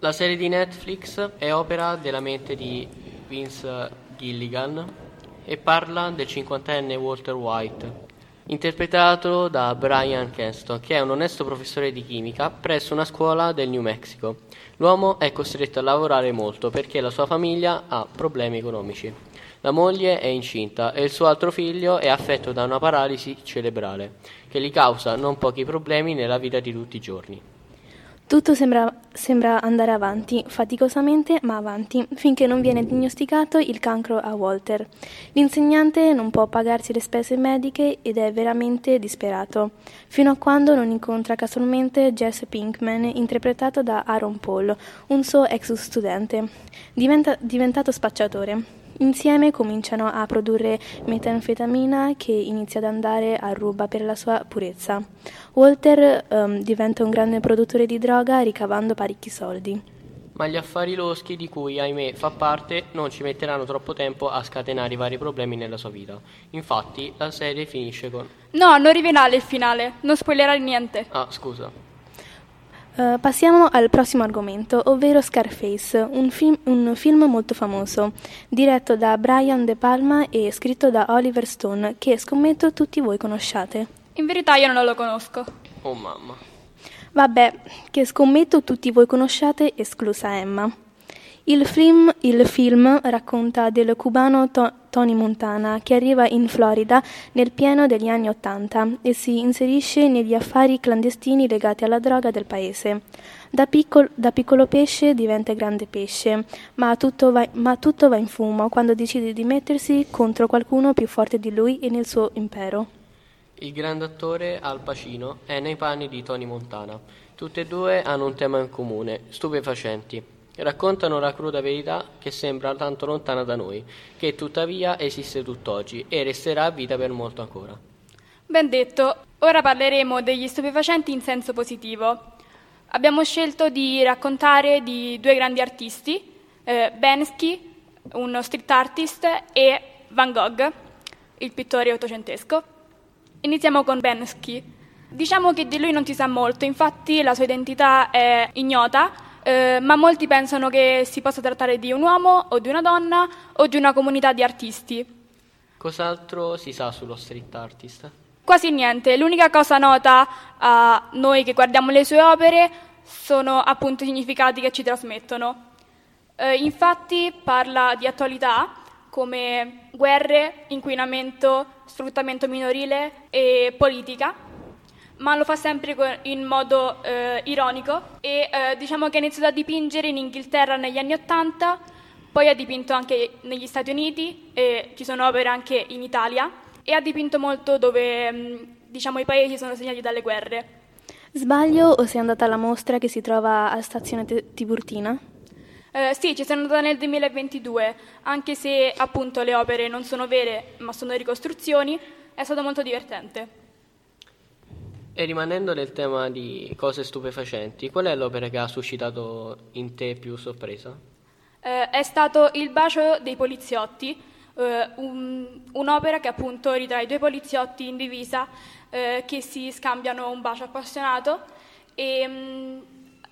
La serie di Netflix è opera della mente di Vince Gilligan e parla del cinquantenne Walter White, interpretato da Brian Kenston, che è un onesto professore di chimica presso una scuola del New Mexico. L'uomo è costretto a lavorare molto perché la sua famiglia ha problemi economici. La moglie è incinta e il suo altro figlio è affetto da una paralisi cerebrale che gli causa non pochi problemi nella vita di tutti i giorni. Tutto sembra, sembra, andare avanti, faticosamente ma avanti, finché non viene diagnosticato il cancro a Walter. L'insegnante non può pagarsi le spese mediche ed è veramente disperato, fino a quando non incontra casualmente Jesse Pinkman, interpretato da Aaron Paul, un suo ex studente, diventa, diventato spacciatore. Insieme cominciano a produrre metanfetamina che inizia ad andare a ruba per la sua purezza. Walter um, diventa un grande produttore di droga ricavando parecchi soldi. Ma gli affari loschi di cui, ahimè, fa parte non ci metteranno troppo tempo a scatenare i vari problemi nella sua vita. Infatti, la serie finisce con... No, non rivelare il finale, non spoilerare niente. Ah, scusa. Uh, passiamo al prossimo argomento, ovvero Scarface, un film, un film, molto famoso, diretto da Brian De Palma e scritto da Oliver Stone, che scommetto tutti voi conosciate. In verità io non lo conosco. Oh mamma. Vabbè, che scommetto tutti voi conosciate, esclusa Emma. Il film, il film, racconta del cubano to- Tony Montana che arriva in Florida nel pieno degli anni Ottanta e si inserisce negli affari clandestini legati alla droga del paese. Da, piccol- da piccolo pesce diventa grande pesce, ma tutto, va- ma tutto va in fumo quando decide di mettersi contro qualcuno più forte di lui e nel suo impero. Il grande attore Al Pacino è nei panni di Tony Montana. Tutte e due hanno un tema in comune, stupefacenti. Raccontano la cruda verità che sembra tanto lontana da noi, che tuttavia esiste tutt'oggi e resterà a vita per molto ancora. Ben detto, ora parleremo degli stupefacenti in senso positivo. Abbiamo scelto di raccontare di due grandi artisti, eh, Bensky, uno street artist, e Van Gogh, il pittore ottocentesco. Iniziamo con Bensky. Diciamo che di lui non si sa molto, infatti la sua identità è ignota, eh, ma molti pensano che si possa trattare di un uomo o di una donna o di una comunità di artisti. Cos'altro si sa sullo street artist? Quasi niente, l'unica cosa nota a noi che guardiamo le sue opere sono appunto i significati che ci trasmettono. Eh, infatti parla di attualità come guerre, inquinamento, sfruttamento minorile e politica ma lo fa sempre in modo eh, ironico e eh, diciamo che ha iniziato a dipingere in Inghilterra negli anni Ottanta, poi ha dipinto anche negli Stati Uniti e ci sono opere anche in Italia e ha dipinto molto dove mm, diciamo, i paesi sono segnati dalle guerre. Sbaglio o sei andata alla mostra che si trova a Stazione Tiburtina? Eh, sì, ci sono andata nel 2022, anche se appunto le opere non sono vere ma sono ricostruzioni, è stato molto divertente. E rimanendo nel tema di cose stupefacenti, qual è l'opera che ha suscitato in te più sorpresa? Eh, è stato Il bacio dei poliziotti, eh, un, un'opera che appunto ritrae due poliziotti in divisa eh, che si scambiano un bacio appassionato e mm,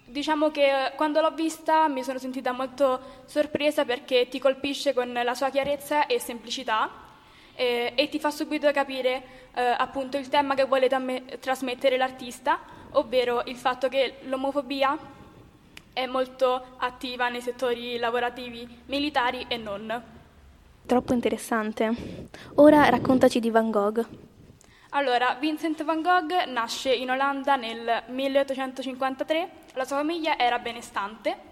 diciamo che quando l'ho vista mi sono sentita molto sorpresa perché ti colpisce con la sua chiarezza e semplicità eh, e ti fa subito capire eh, appunto il tema che vuole tamme- trasmettere l'artista, ovvero il fatto che l'omofobia è molto attiva nei settori lavorativi militari e non. Troppo interessante. Ora raccontaci di Van Gogh. Allora, Vincent van Gogh nasce in Olanda nel 1853, la sua famiglia era benestante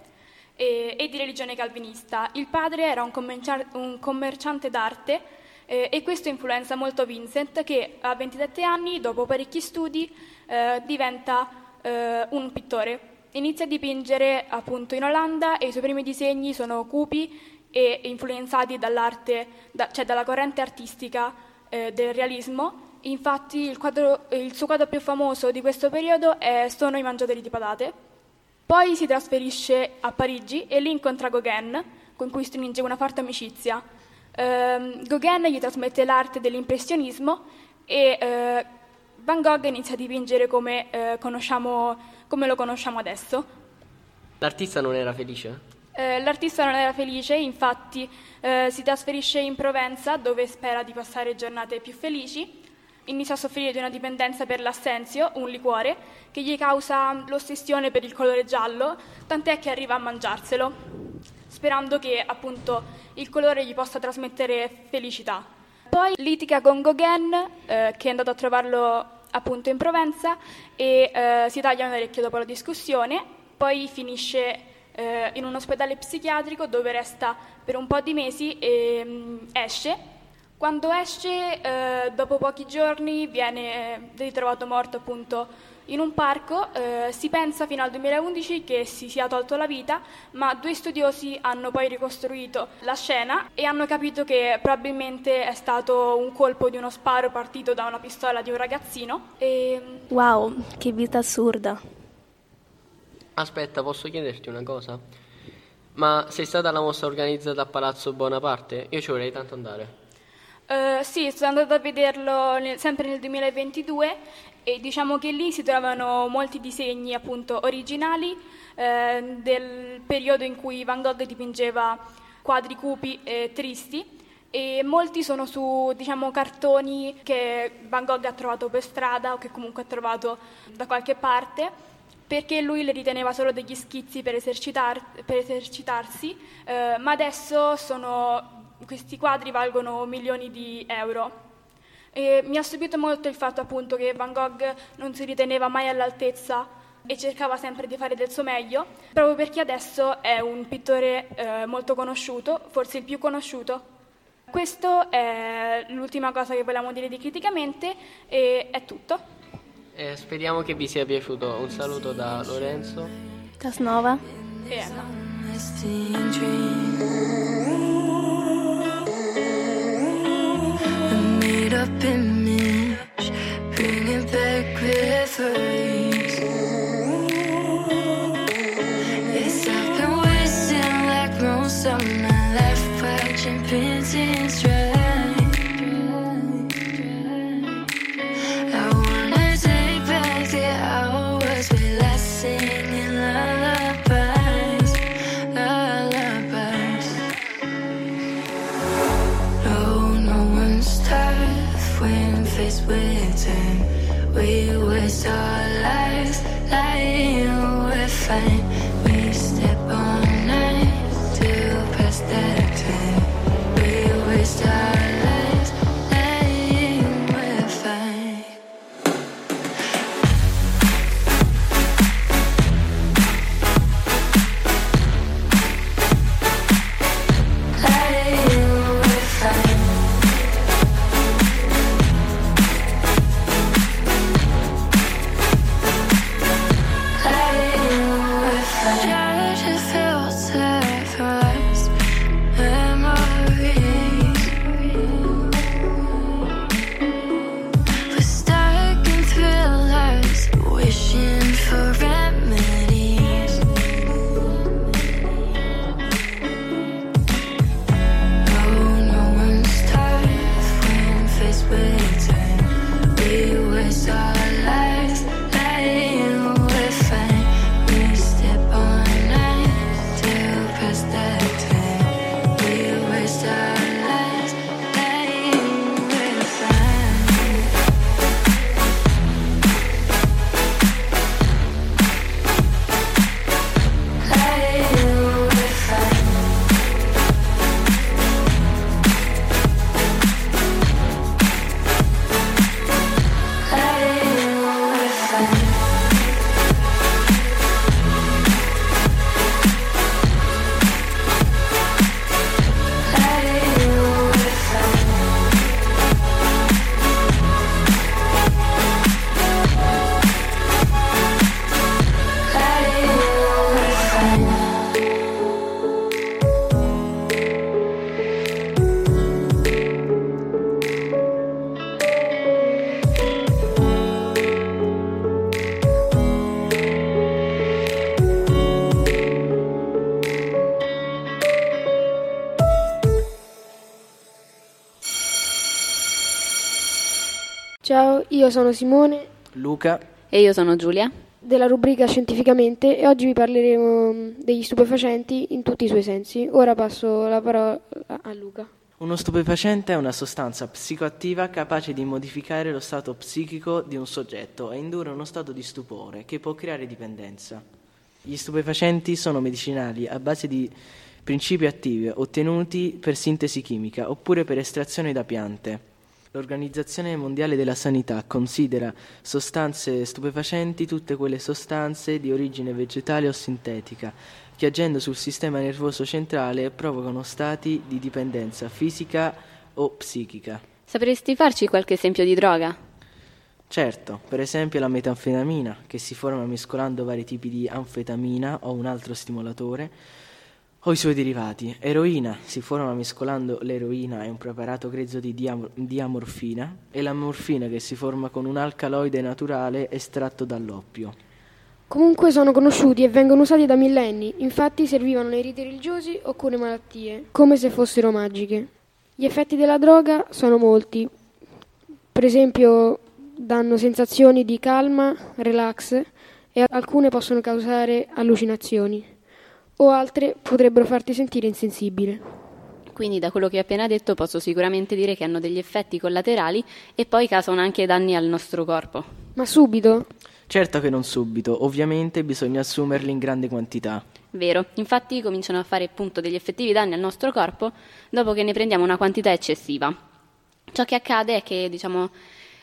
e, e di religione calvinista. Il padre era un, commercia- un commerciante d'arte eh, e questo influenza molto Vincent che a 27 anni, dopo parecchi studi, eh, diventa eh, un pittore. Inizia a dipingere appunto in Olanda e i suoi primi disegni sono cupi e influenzati dall'arte, da, cioè dalla corrente artistica eh, del realismo. Infatti il, quadro, il suo quadro più famoso di questo periodo è Sono i mangiatori di patate. Poi si trasferisce a Parigi e lì incontra Gauguin, con cui stringe una forte amicizia. Uh, Gauguin gli trasmette l'arte dell'impressionismo e uh, Van Gogh inizia a dipingere come, uh, come, lo conosciamo adesso. L'artista non era felice? Eh, l'artista non era felice, infatti si trasferisce in Provenza dove spera di passare giornate più felici. Inizia a soffrire di una dipendenza per l'assenzio, un liquore, che gli causa l'ossessione per il colore giallo, tant'è che arriva a mangiarselo sperando che appunto il colore gli possa trasmettere felicità. Poi litiga con Gauguin, eh, che è andato a trovarlo appunto in Provenza e eh, si taglia un orecchio dopo la discussione, poi finisce eh, in un ospedale psichiatrico dove resta per un po' di mesi e mh, mm, esce. Quando esce, eh, dopo pochi giorni, viene ritrovato morto appunto in un parco eh, si pensa fino al 2011 che si sia tolto la vita, ma due studiosi hanno poi ricostruito la scena e hanno capito che probabilmente è stato un colpo di uno sparo partito da una pistola di un ragazzino. E... Wow, che vita assurda. Aspetta, posso chiederti una cosa? Ma sei stata alla mostra organizzata a Palazzo Bonaparte? Io ci vorrei tanto andare. Uh, sì, sono andata a vederlo nel, sempre nel 2022 e diciamo che lì si trovano molti disegni appunto originali eh, del periodo in cui Van Gogh dipingeva quadri cupi e tristi e molti sono su diciamo, cartoni che Van Gogh ha trovato per strada o che comunque ha trovato da qualche parte perché lui le riteneva solo degli schizzi per, esercitar, per esercitarsi, eh, ma adesso sono, questi quadri valgono milioni di euro. E mi ha stupito molto il fatto appunto che Van Gogh non si riteneva mai all'altezza e cercava sempre di fare del suo meglio, proprio perché adesso è un pittore eh, molto conosciuto, forse il più conosciuto. Questa è l'ultima cosa che vogliamo dire di Criticamente e è tutto. Eh, speriamo che vi sia piaciuto. Un saluto da Lorenzo, da Snova e Emma. Up image, bringing back memories. Yes, I've been wasting like most of my io sono Simone Luca. E io sono Giulia. della rubrica Scientificamente e oggi vi parleremo mm, degli stupefacenti in tutti i suoi sensi. Ora passo la parola a Luca. Uno stupefacente è una sostanza psicoattiva capace di modificare lo stato psichico di un soggetto e indurre uno stato di stupore che può creare dipendenza. Gli stupefacenti sono medicinali a base di principi attivi ottenuti per sintesi chimica oppure per estrazione da piante. L'Organizzazione Mondiale della Sanità considera sostanze stupefacenti tutte quelle sostanze di origine vegetale o sintetica che agendo sul sistema nervoso centrale provocano stati di dipendenza fisica o psichica. Sapresti farci qualche esempio di droga? Certo, per esempio la metanfetamina, che si forma mescolando vari tipi di anfetamina o un altro stimolatore, o i suoi derivati. Eroina si forma mescolando l'eroina e un preparato grezzo di diam- diamorfina e la morfina che si forma con un alcaloide naturale estratto dall'oppio. Comunque sono conosciuti e vengono usati da millenni, infatti servivano nei riti religiosi o cure malattie, come se fossero magiche. Gli effetti della droga sono molti, per esempio danno sensazioni di calma, relax e alcune possono causare allucinazioni o altre potrebbero farti sentire insensibile. Quindi da quello che hai appena detto posso sicuramente dire che hanno degli effetti collaterali e poi causano anche danni al nostro corpo. Ma subito? Certo che non subito, ovviamente bisogna assumerli in grande quantità. Vero, infatti cominciano a fare appunto degli effettivi danni al nostro corpo dopo che ne prendiamo una quantità eccessiva. Ciò che accade è che, diciamo,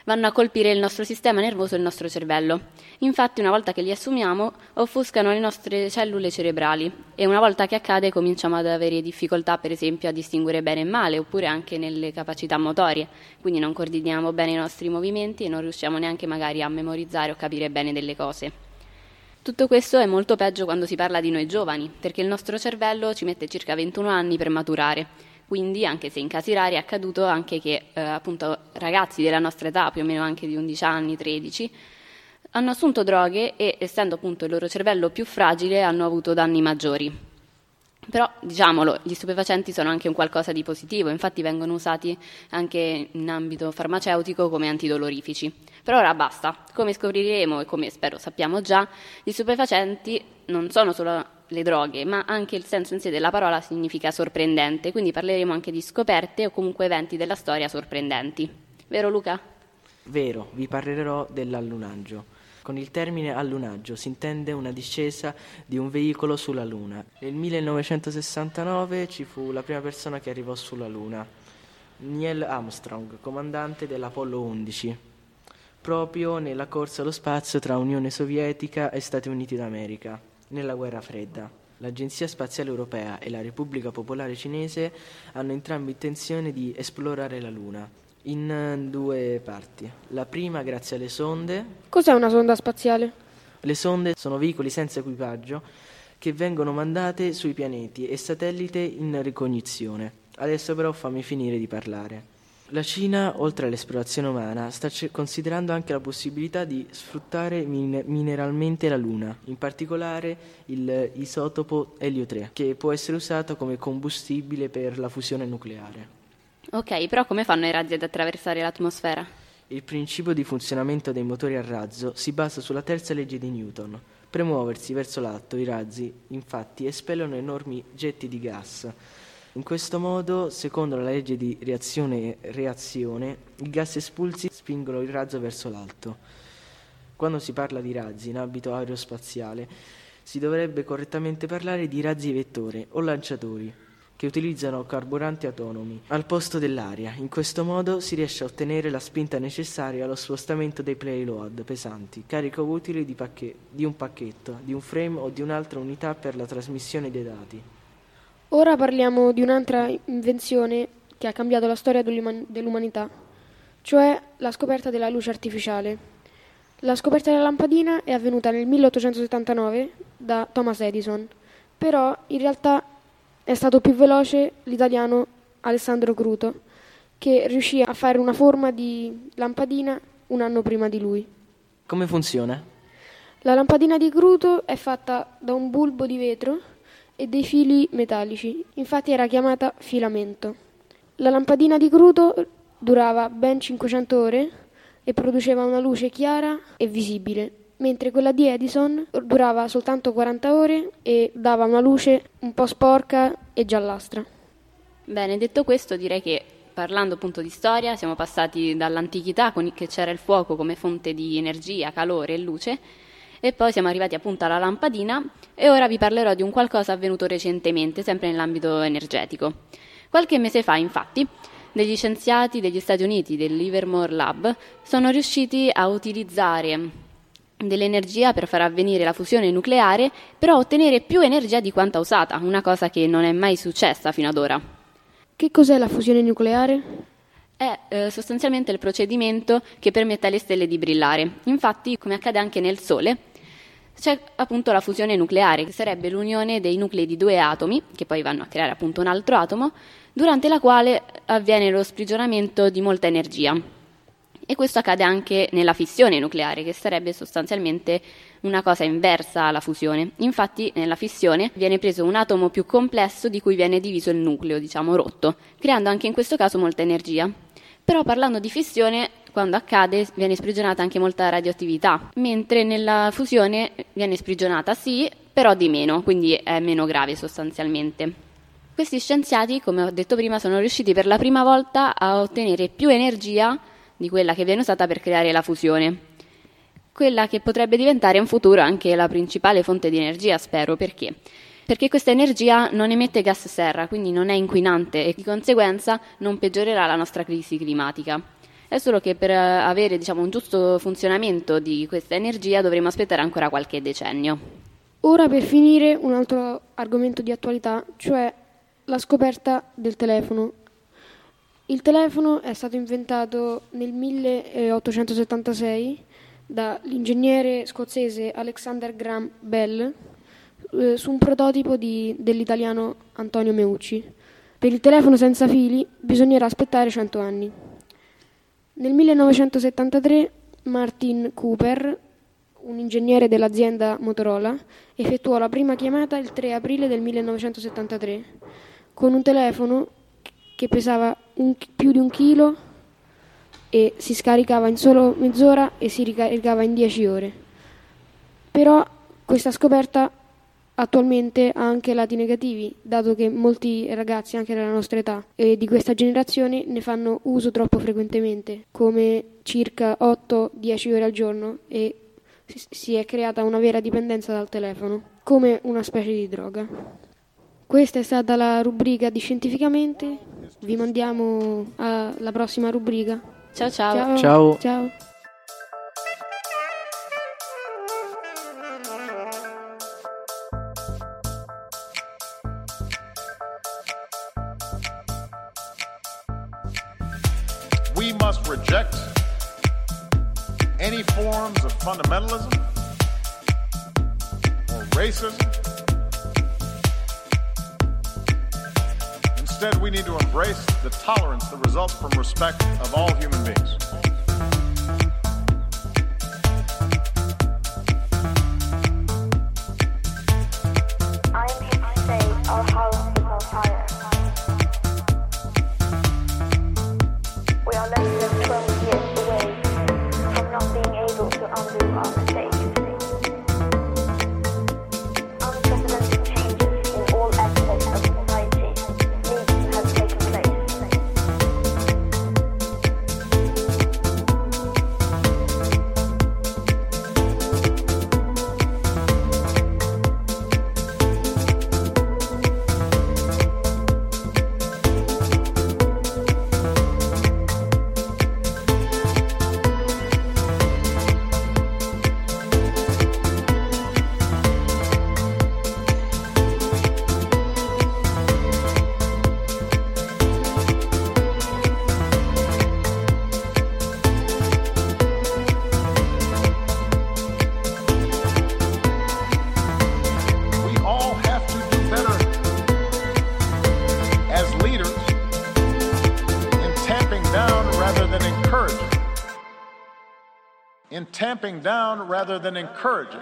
vanno a colpire il nostro sistema nervoso e il nostro cervello. Infatti, una volta che li assumiamo, offuscano le nostre cellule cerebrali e una volta che accade cominciamo ad avere difficoltà, per esempio, a distinguere bene e male, oppure anche nelle capacità motorie. Quindi non coordiniamo bene i nostri movimenti e non riusciamo neanche magari a memorizzare o capire bene delle cose. Tutto questo è molto peggio quando si parla di noi giovani, perché il nostro cervello ci mette circa 21 anni per maturare quindi, anche se in casi rari è accaduto anche che eh, appunto ragazzi della nostra età, più o meno anche di 11 anni, 13, hanno assunto droghe e, essendo appunto il loro cervello più fragile, hanno avuto danni maggiori. Però, diciamolo, gli stupefacenti sono anche un qualcosa di positivo, infatti vengono usati anche in ambito farmaceutico come antidolorifici. Per ora basta. Come scopriremo e come spero sappiamo già, gli stupefacenti non sono solo le droghe, ma anche il senso in sé della parola significa sorprendente, quindi parleremo anche di scoperte o comunque eventi della storia sorprendenti. Vero Luca? Vero, vi parlerò dell'allunaggio. Con il termine allunaggio si intende una discesa di un veicolo sulla Luna. Nel 1969 ci fu la prima persona che arrivò sulla Luna, Neil Armstrong, comandante dell'Apollo 11, proprio nella corsa allo spazio tra Unione Sovietica e Stati Uniti d'America, nella guerra fredda. L'Agenzia Spaziale Europea e la Repubblica Popolare Cinese hanno entrambi intenzione di esplorare la Luna in due parti. La prima grazie alle sonde. Cos'è una sonda spaziale? Le sonde sono veicoli senza equipaggio che vengono mandate sui pianeti e satelliti in ricognizione. Adesso però fammi finire di parlare. La Cina, oltre all'esplorazione umana, sta considerando anche la possibilità di sfruttare min- mineralmente la Luna, in particolare il isotopo Elio 3, che può essere usato come combustibile per la fusione nucleare. Ok, però come fanno i razzi ad attraversare l'atmosfera? Il principio di funzionamento dei motori a razzo si basa sulla terza legge di Newton. Per muoversi verso l'alto, i razzi, infatti, espellono enormi getti di gas. In questo modo, secondo la legge di reazione-reazione, i gas espulsi spingono il razzo verso l'alto. Quando si parla di razzi in ambito aerospaziale, si dovrebbe correttamente parlare di razzi vettore o lanciatori, che utilizzano carburanti autonomi al posto dell'aria. In questo modo si riesce a ottenere la spinta necessaria allo spostamento dei payload pesanti, carico utile di, pacche- di un pacchetto, di un frame o di un'altra unità per la trasmissione dei dati. Ora parliamo di un'altra invenzione che ha cambiato la storia dell'umanità, cioè la scoperta della luce artificiale. La scoperta della lampadina è avvenuta nel 1879 da Thomas Edison, però in realtà è stato più veloce l'italiano Alessandro Cruto, che riuscì a fare una forma di lampadina un anno prima di lui. Come funziona? La lampadina di Cruto è fatta da un bulbo di vetro e dei fili metallici, infatti era chiamata filamento. La lampadina di Cruto durava ben 500 ore e produceva una luce chiara e visibile, mentre quella di Edison durava soltanto 40 ore e dava una luce un po' sporca e giallastra. Bene, detto questo direi che parlando appunto di storia siamo passati dall'antichità con che c'era il fuoco come fonte di energia, calore e luce e poi siamo arrivati appunto alla lampadina e ora vi parlerò di un qualcosa avvenuto recentemente, sempre nell'ambito energetico. Qualche mese fa, infatti, degli scienziati degli Stati Uniti del Livermore Lab sono riusciti a utilizzare dell'energia per far avvenire la fusione nucleare, però ottenere più energia di quanta usata, una cosa che non è mai successa fino ad ora. Che cos'è la fusione nucleare? È eh, sostanzialmente il procedimento che permette alle stelle di brillare. Infatti, come accade anche nel Sole, c'è appunto la fusione nucleare, che sarebbe l'unione dei nuclei di due atomi, che poi vanno a creare appunto un altro atomo, durante la quale avviene lo sprigionamento di molta energia. E questo accade anche nella fissione nucleare, che sarebbe sostanzialmente una cosa inversa alla fusione. Infatti, nella fissione viene preso un atomo più complesso di cui viene diviso il nucleo, diciamo rotto, creando anche in questo caso molta energia. Però parlando di fissione, quando accade viene sprigionata anche molta radioattività, mentre nella fusione viene sprigionata sì, però di meno, quindi è meno grave sostanzialmente. Questi scienziati, come ho detto prima, sono riusciti per la prima volta a ottenere più energia di quella che viene usata per creare la fusione. Quella che potrebbe diventare in futuro anche la principale fonte di energia, spero, perché? Perché questa energia non emette gas serra, quindi non è inquinante e di conseguenza non peggiorerà la nostra crisi climatica. È solo che per avere diciamo, un giusto funzionamento di questa energia dovremo aspettare ancora qualche decennio. Ora per finire un altro argomento di attualità, cioè la scoperta del telefono il telefono è stato inventato nel 1876 dall'ingegnere scozzese Alexander Graham Bell eh, su un prototipo di, dell'italiano Antonio Meucci. Per il telefono senza fili bisognerà aspettare 100 anni. Nel 1973 Martin Cooper, un ingegnere dell'azienda Motorola, effettuò la prima chiamata il 3 aprile del 1973 con un telefono che pesava un, più di un chilo e si scaricava in solo mezz'ora e si ricaricava in 10 ore. Però questa scoperta attualmente ha anche lati negativi, dato che molti ragazzi anche della nostra età e di questa generazione ne fanno uso troppo frequentemente, come circa 8-10 ore al giorno e si è creata una vera dipendenza dal telefono, come una specie di droga. Questa è stata la rubrica di Scientificamente vi mandiamo alla prossima rubrica. Ciao ciao. Ciao. Ciao. ciao. Must reject any forms of fundamentalism or racism Instead, we need to embrace the tolerance that results from respect of all human beings. Tamping down rather than encouraging.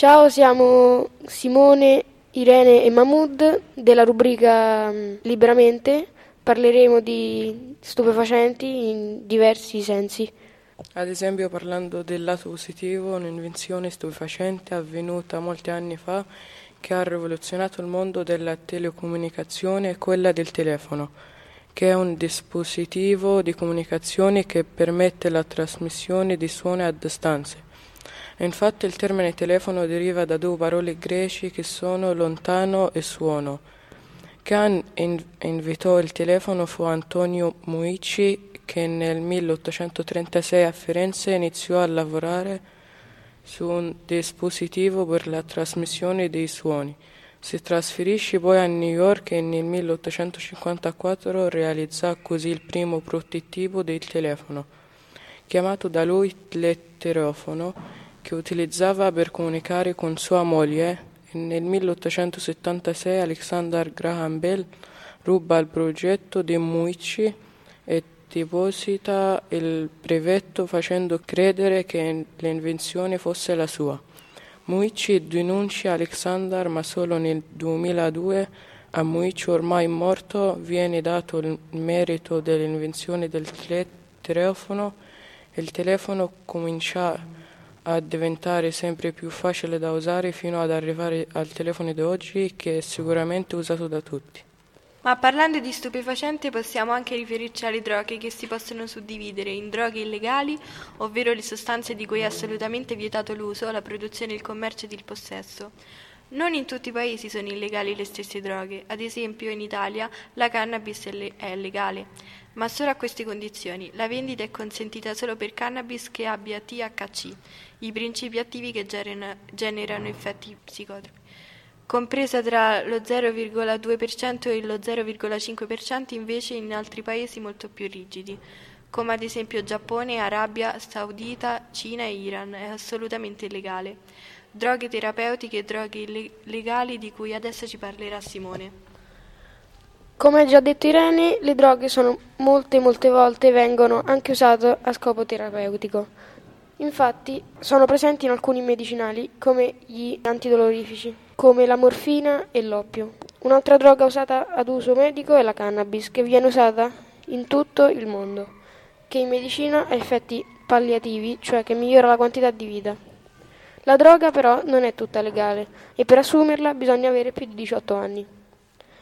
Ciao, siamo Simone, Irene e Mahmood della rubrica mm, Liberamente. Parleremo di stupefacenti in diversi sensi. Ad esempio parlando del lato positivo, un'invenzione stupefacente avvenuta molti anni fa che ha rivoluzionato il mondo della telecomunicazione è quella del telefono, che è un dispositivo di comunicazione che permette la trasmissione di suoni a distanze. Infatti il termine telefono deriva da due parole greci che sono lontano e suono. Chi in- inventò il telefono fu Antonio Muici che nel 1836 a Firenze iniziò a lavorare su un dispositivo per la trasmissione dei suoni. Si trasferisce poi a New York e nel 1854 realizzò così il primo prototipo del telefono, chiamato da lui letterofono, che utilizzava per comunicare con sua moglie nel 1876 Alexander Graham Bell ruba il progetto di Muici e deposita il brevetto facendo credere che l'invenzione fosse la sua. Muici denuncia Alexander ma solo nel 2002 a Muici ormai morto viene dato il merito dell'invenzione del telefono e il telefono comincia a diventare sempre più facile da usare fino ad arrivare al telefono di oggi che è sicuramente usato da tutti. Ma parlando di stupefacente possiamo anche riferirci alle droghe che si possono suddividere in droghe illegali, ovvero le sostanze di cui è assolutamente vietato l'uso, la produzione, il commercio ed il possesso. Non in tutti i paesi sono illegali le stesse droghe, ad esempio in Italia la cannabis è legale, ma solo a queste condizioni. La vendita è consentita solo per cannabis che abbia THC, i principi attivi che generano, generano effetti psicotropi compresa tra lo 0,2% e lo 0,5% invece in altri paesi molto più rigidi, come ad esempio Giappone, Arabia Saudita, Cina e Iran, è assolutamente illegale. Droghe terapeutiche e droghe legali di cui adesso ci parlerà Simone. Come ha già detto Irene, le droghe sono molte molte volte vengono anche usate a scopo terapeutico. Infatti sono presenti in alcuni medicinali come gli antidolorifici, come la morfina e l'oppio. Un'altra droga usata ad uso medico è la cannabis, che viene usata in tutto il mondo, che in medicina ha effetti palliativi, cioè che migliora la quantità di vita. La droga però non è tutta legale e per assumerla bisogna avere più di 18 anni.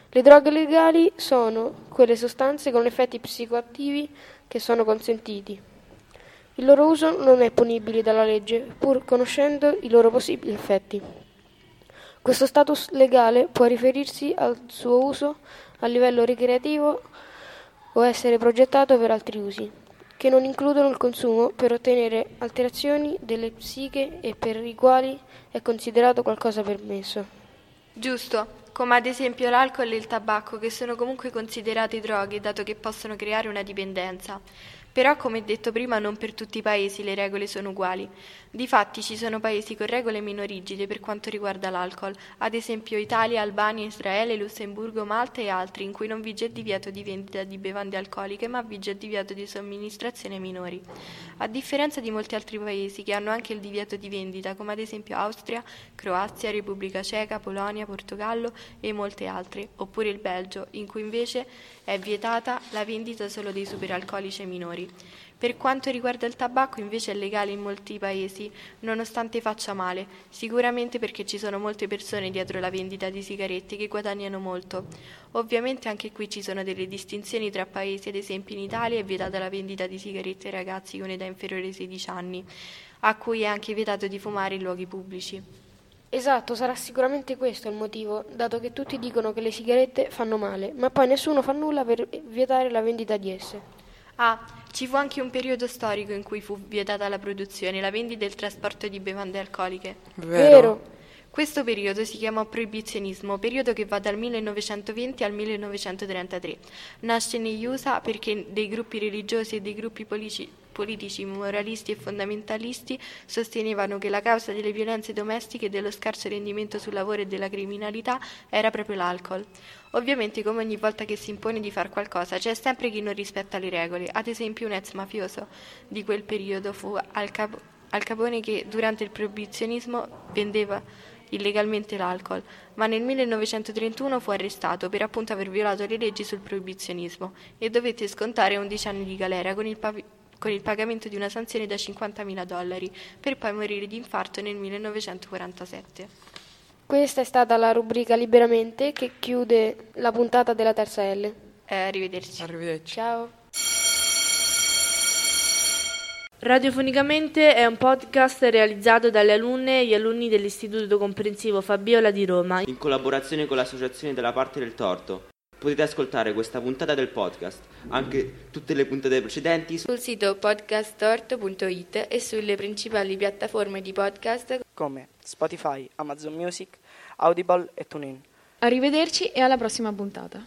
Le droghe legali sono quelle sostanze con effetti psicoattivi che sono consentiti. Il loro uso non è punibile dalla legge, pur conoscendo i loro possibili effetti. Questo status legale può riferirsi al suo uso a livello ricreativo o essere progettato per altri usi, che non includono il consumo per ottenere alterazioni delle psiche e per i quali è considerato qualcosa permesso. Giusto, come ad esempio l'alcol e il tabacco, che sono comunque considerate droghe, dato che possono creare una dipendenza. Però, come detto prima, non per tutti i paesi le regole sono uguali. Difatti ci sono paesi con regole meno rigide per quanto riguarda l'alcol, ad esempio Italia, Albania, Israele, Lussemburgo, Malta e altri, in cui non vige il divieto di vendita di bevande alcoliche, ma vige il divieto di somministrazione ai minori. A differenza di molti altri paesi che hanno anche il divieto di vendita, come ad esempio Austria, Croazia, Repubblica Ceca, Polonia, Portogallo e molte altre, oppure il Belgio, in cui invece è vietata la vendita solo dei superalcolici ai minori. Per quanto riguarda il tabacco invece è legale in molti paesi, nonostante faccia male, sicuramente perché ci sono molte persone dietro la vendita di sigarette che guadagnano molto. Ovviamente anche qui ci sono delle distinzioni tra paesi, ad esempio in Italia è vietata la vendita di sigarette ai ragazzi con età inferiore ai 16 anni, a cui è anche vietato di fumare in luoghi pubblici. Esatto, sarà sicuramente questo il motivo, dato che tutti dicono che le sigarette fanno male, ma poi nessuno fa nulla per vietare la vendita di esse. Ah, ci fu anche un periodo storico in cui fu vietata la produzione, la vendita e il trasporto di bevande alcoliche. Vero. Questo periodo si chiamò proibizionismo, periodo che va dal 1920 al 1933. Nasce negli USA perché dei gruppi religiosi e dei gruppi politici, politici, moralisti e fondamentalisti sostenevano che la causa delle violenze domestiche e dello scarso rendimento sul lavoro e della criminalità era proprio l'alcol. Ovviamente, come ogni volta che si impone di far qualcosa, c'è sempre chi non rispetta le regole. Ad esempio, un ex mafioso di quel periodo fu Al, Cap- Al Capone che durante il proibizionismo vendeva illegalmente l'alcol, ma nel 1931 fu arrestato per appunto aver violato le leggi sul proibizionismo e dovette scontare 11 anni di galera con il, pavi- con il pagamento di una sanzione da 50.000 dollari, per poi morire di infarto nel 1947. Questa è stata la rubrica Liberamente che chiude la puntata della terza L. Eh, arrivederci. Arrivederci. Ciao. Radiofonicamente è un podcast realizzato dalle alunne e gli alunni dell'Istituto Comprensivo Fabiola di Roma. in collaborazione con l'associazione della parte del torto. Potete ascoltare questa puntata del podcast, anche tutte le puntate precedenti Sul sito podcasttorto.it e sulle principali piattaforme di podcast come Spotify, Amazon Music, Audible e TuneIn. Arrivederci e alla prossima puntata.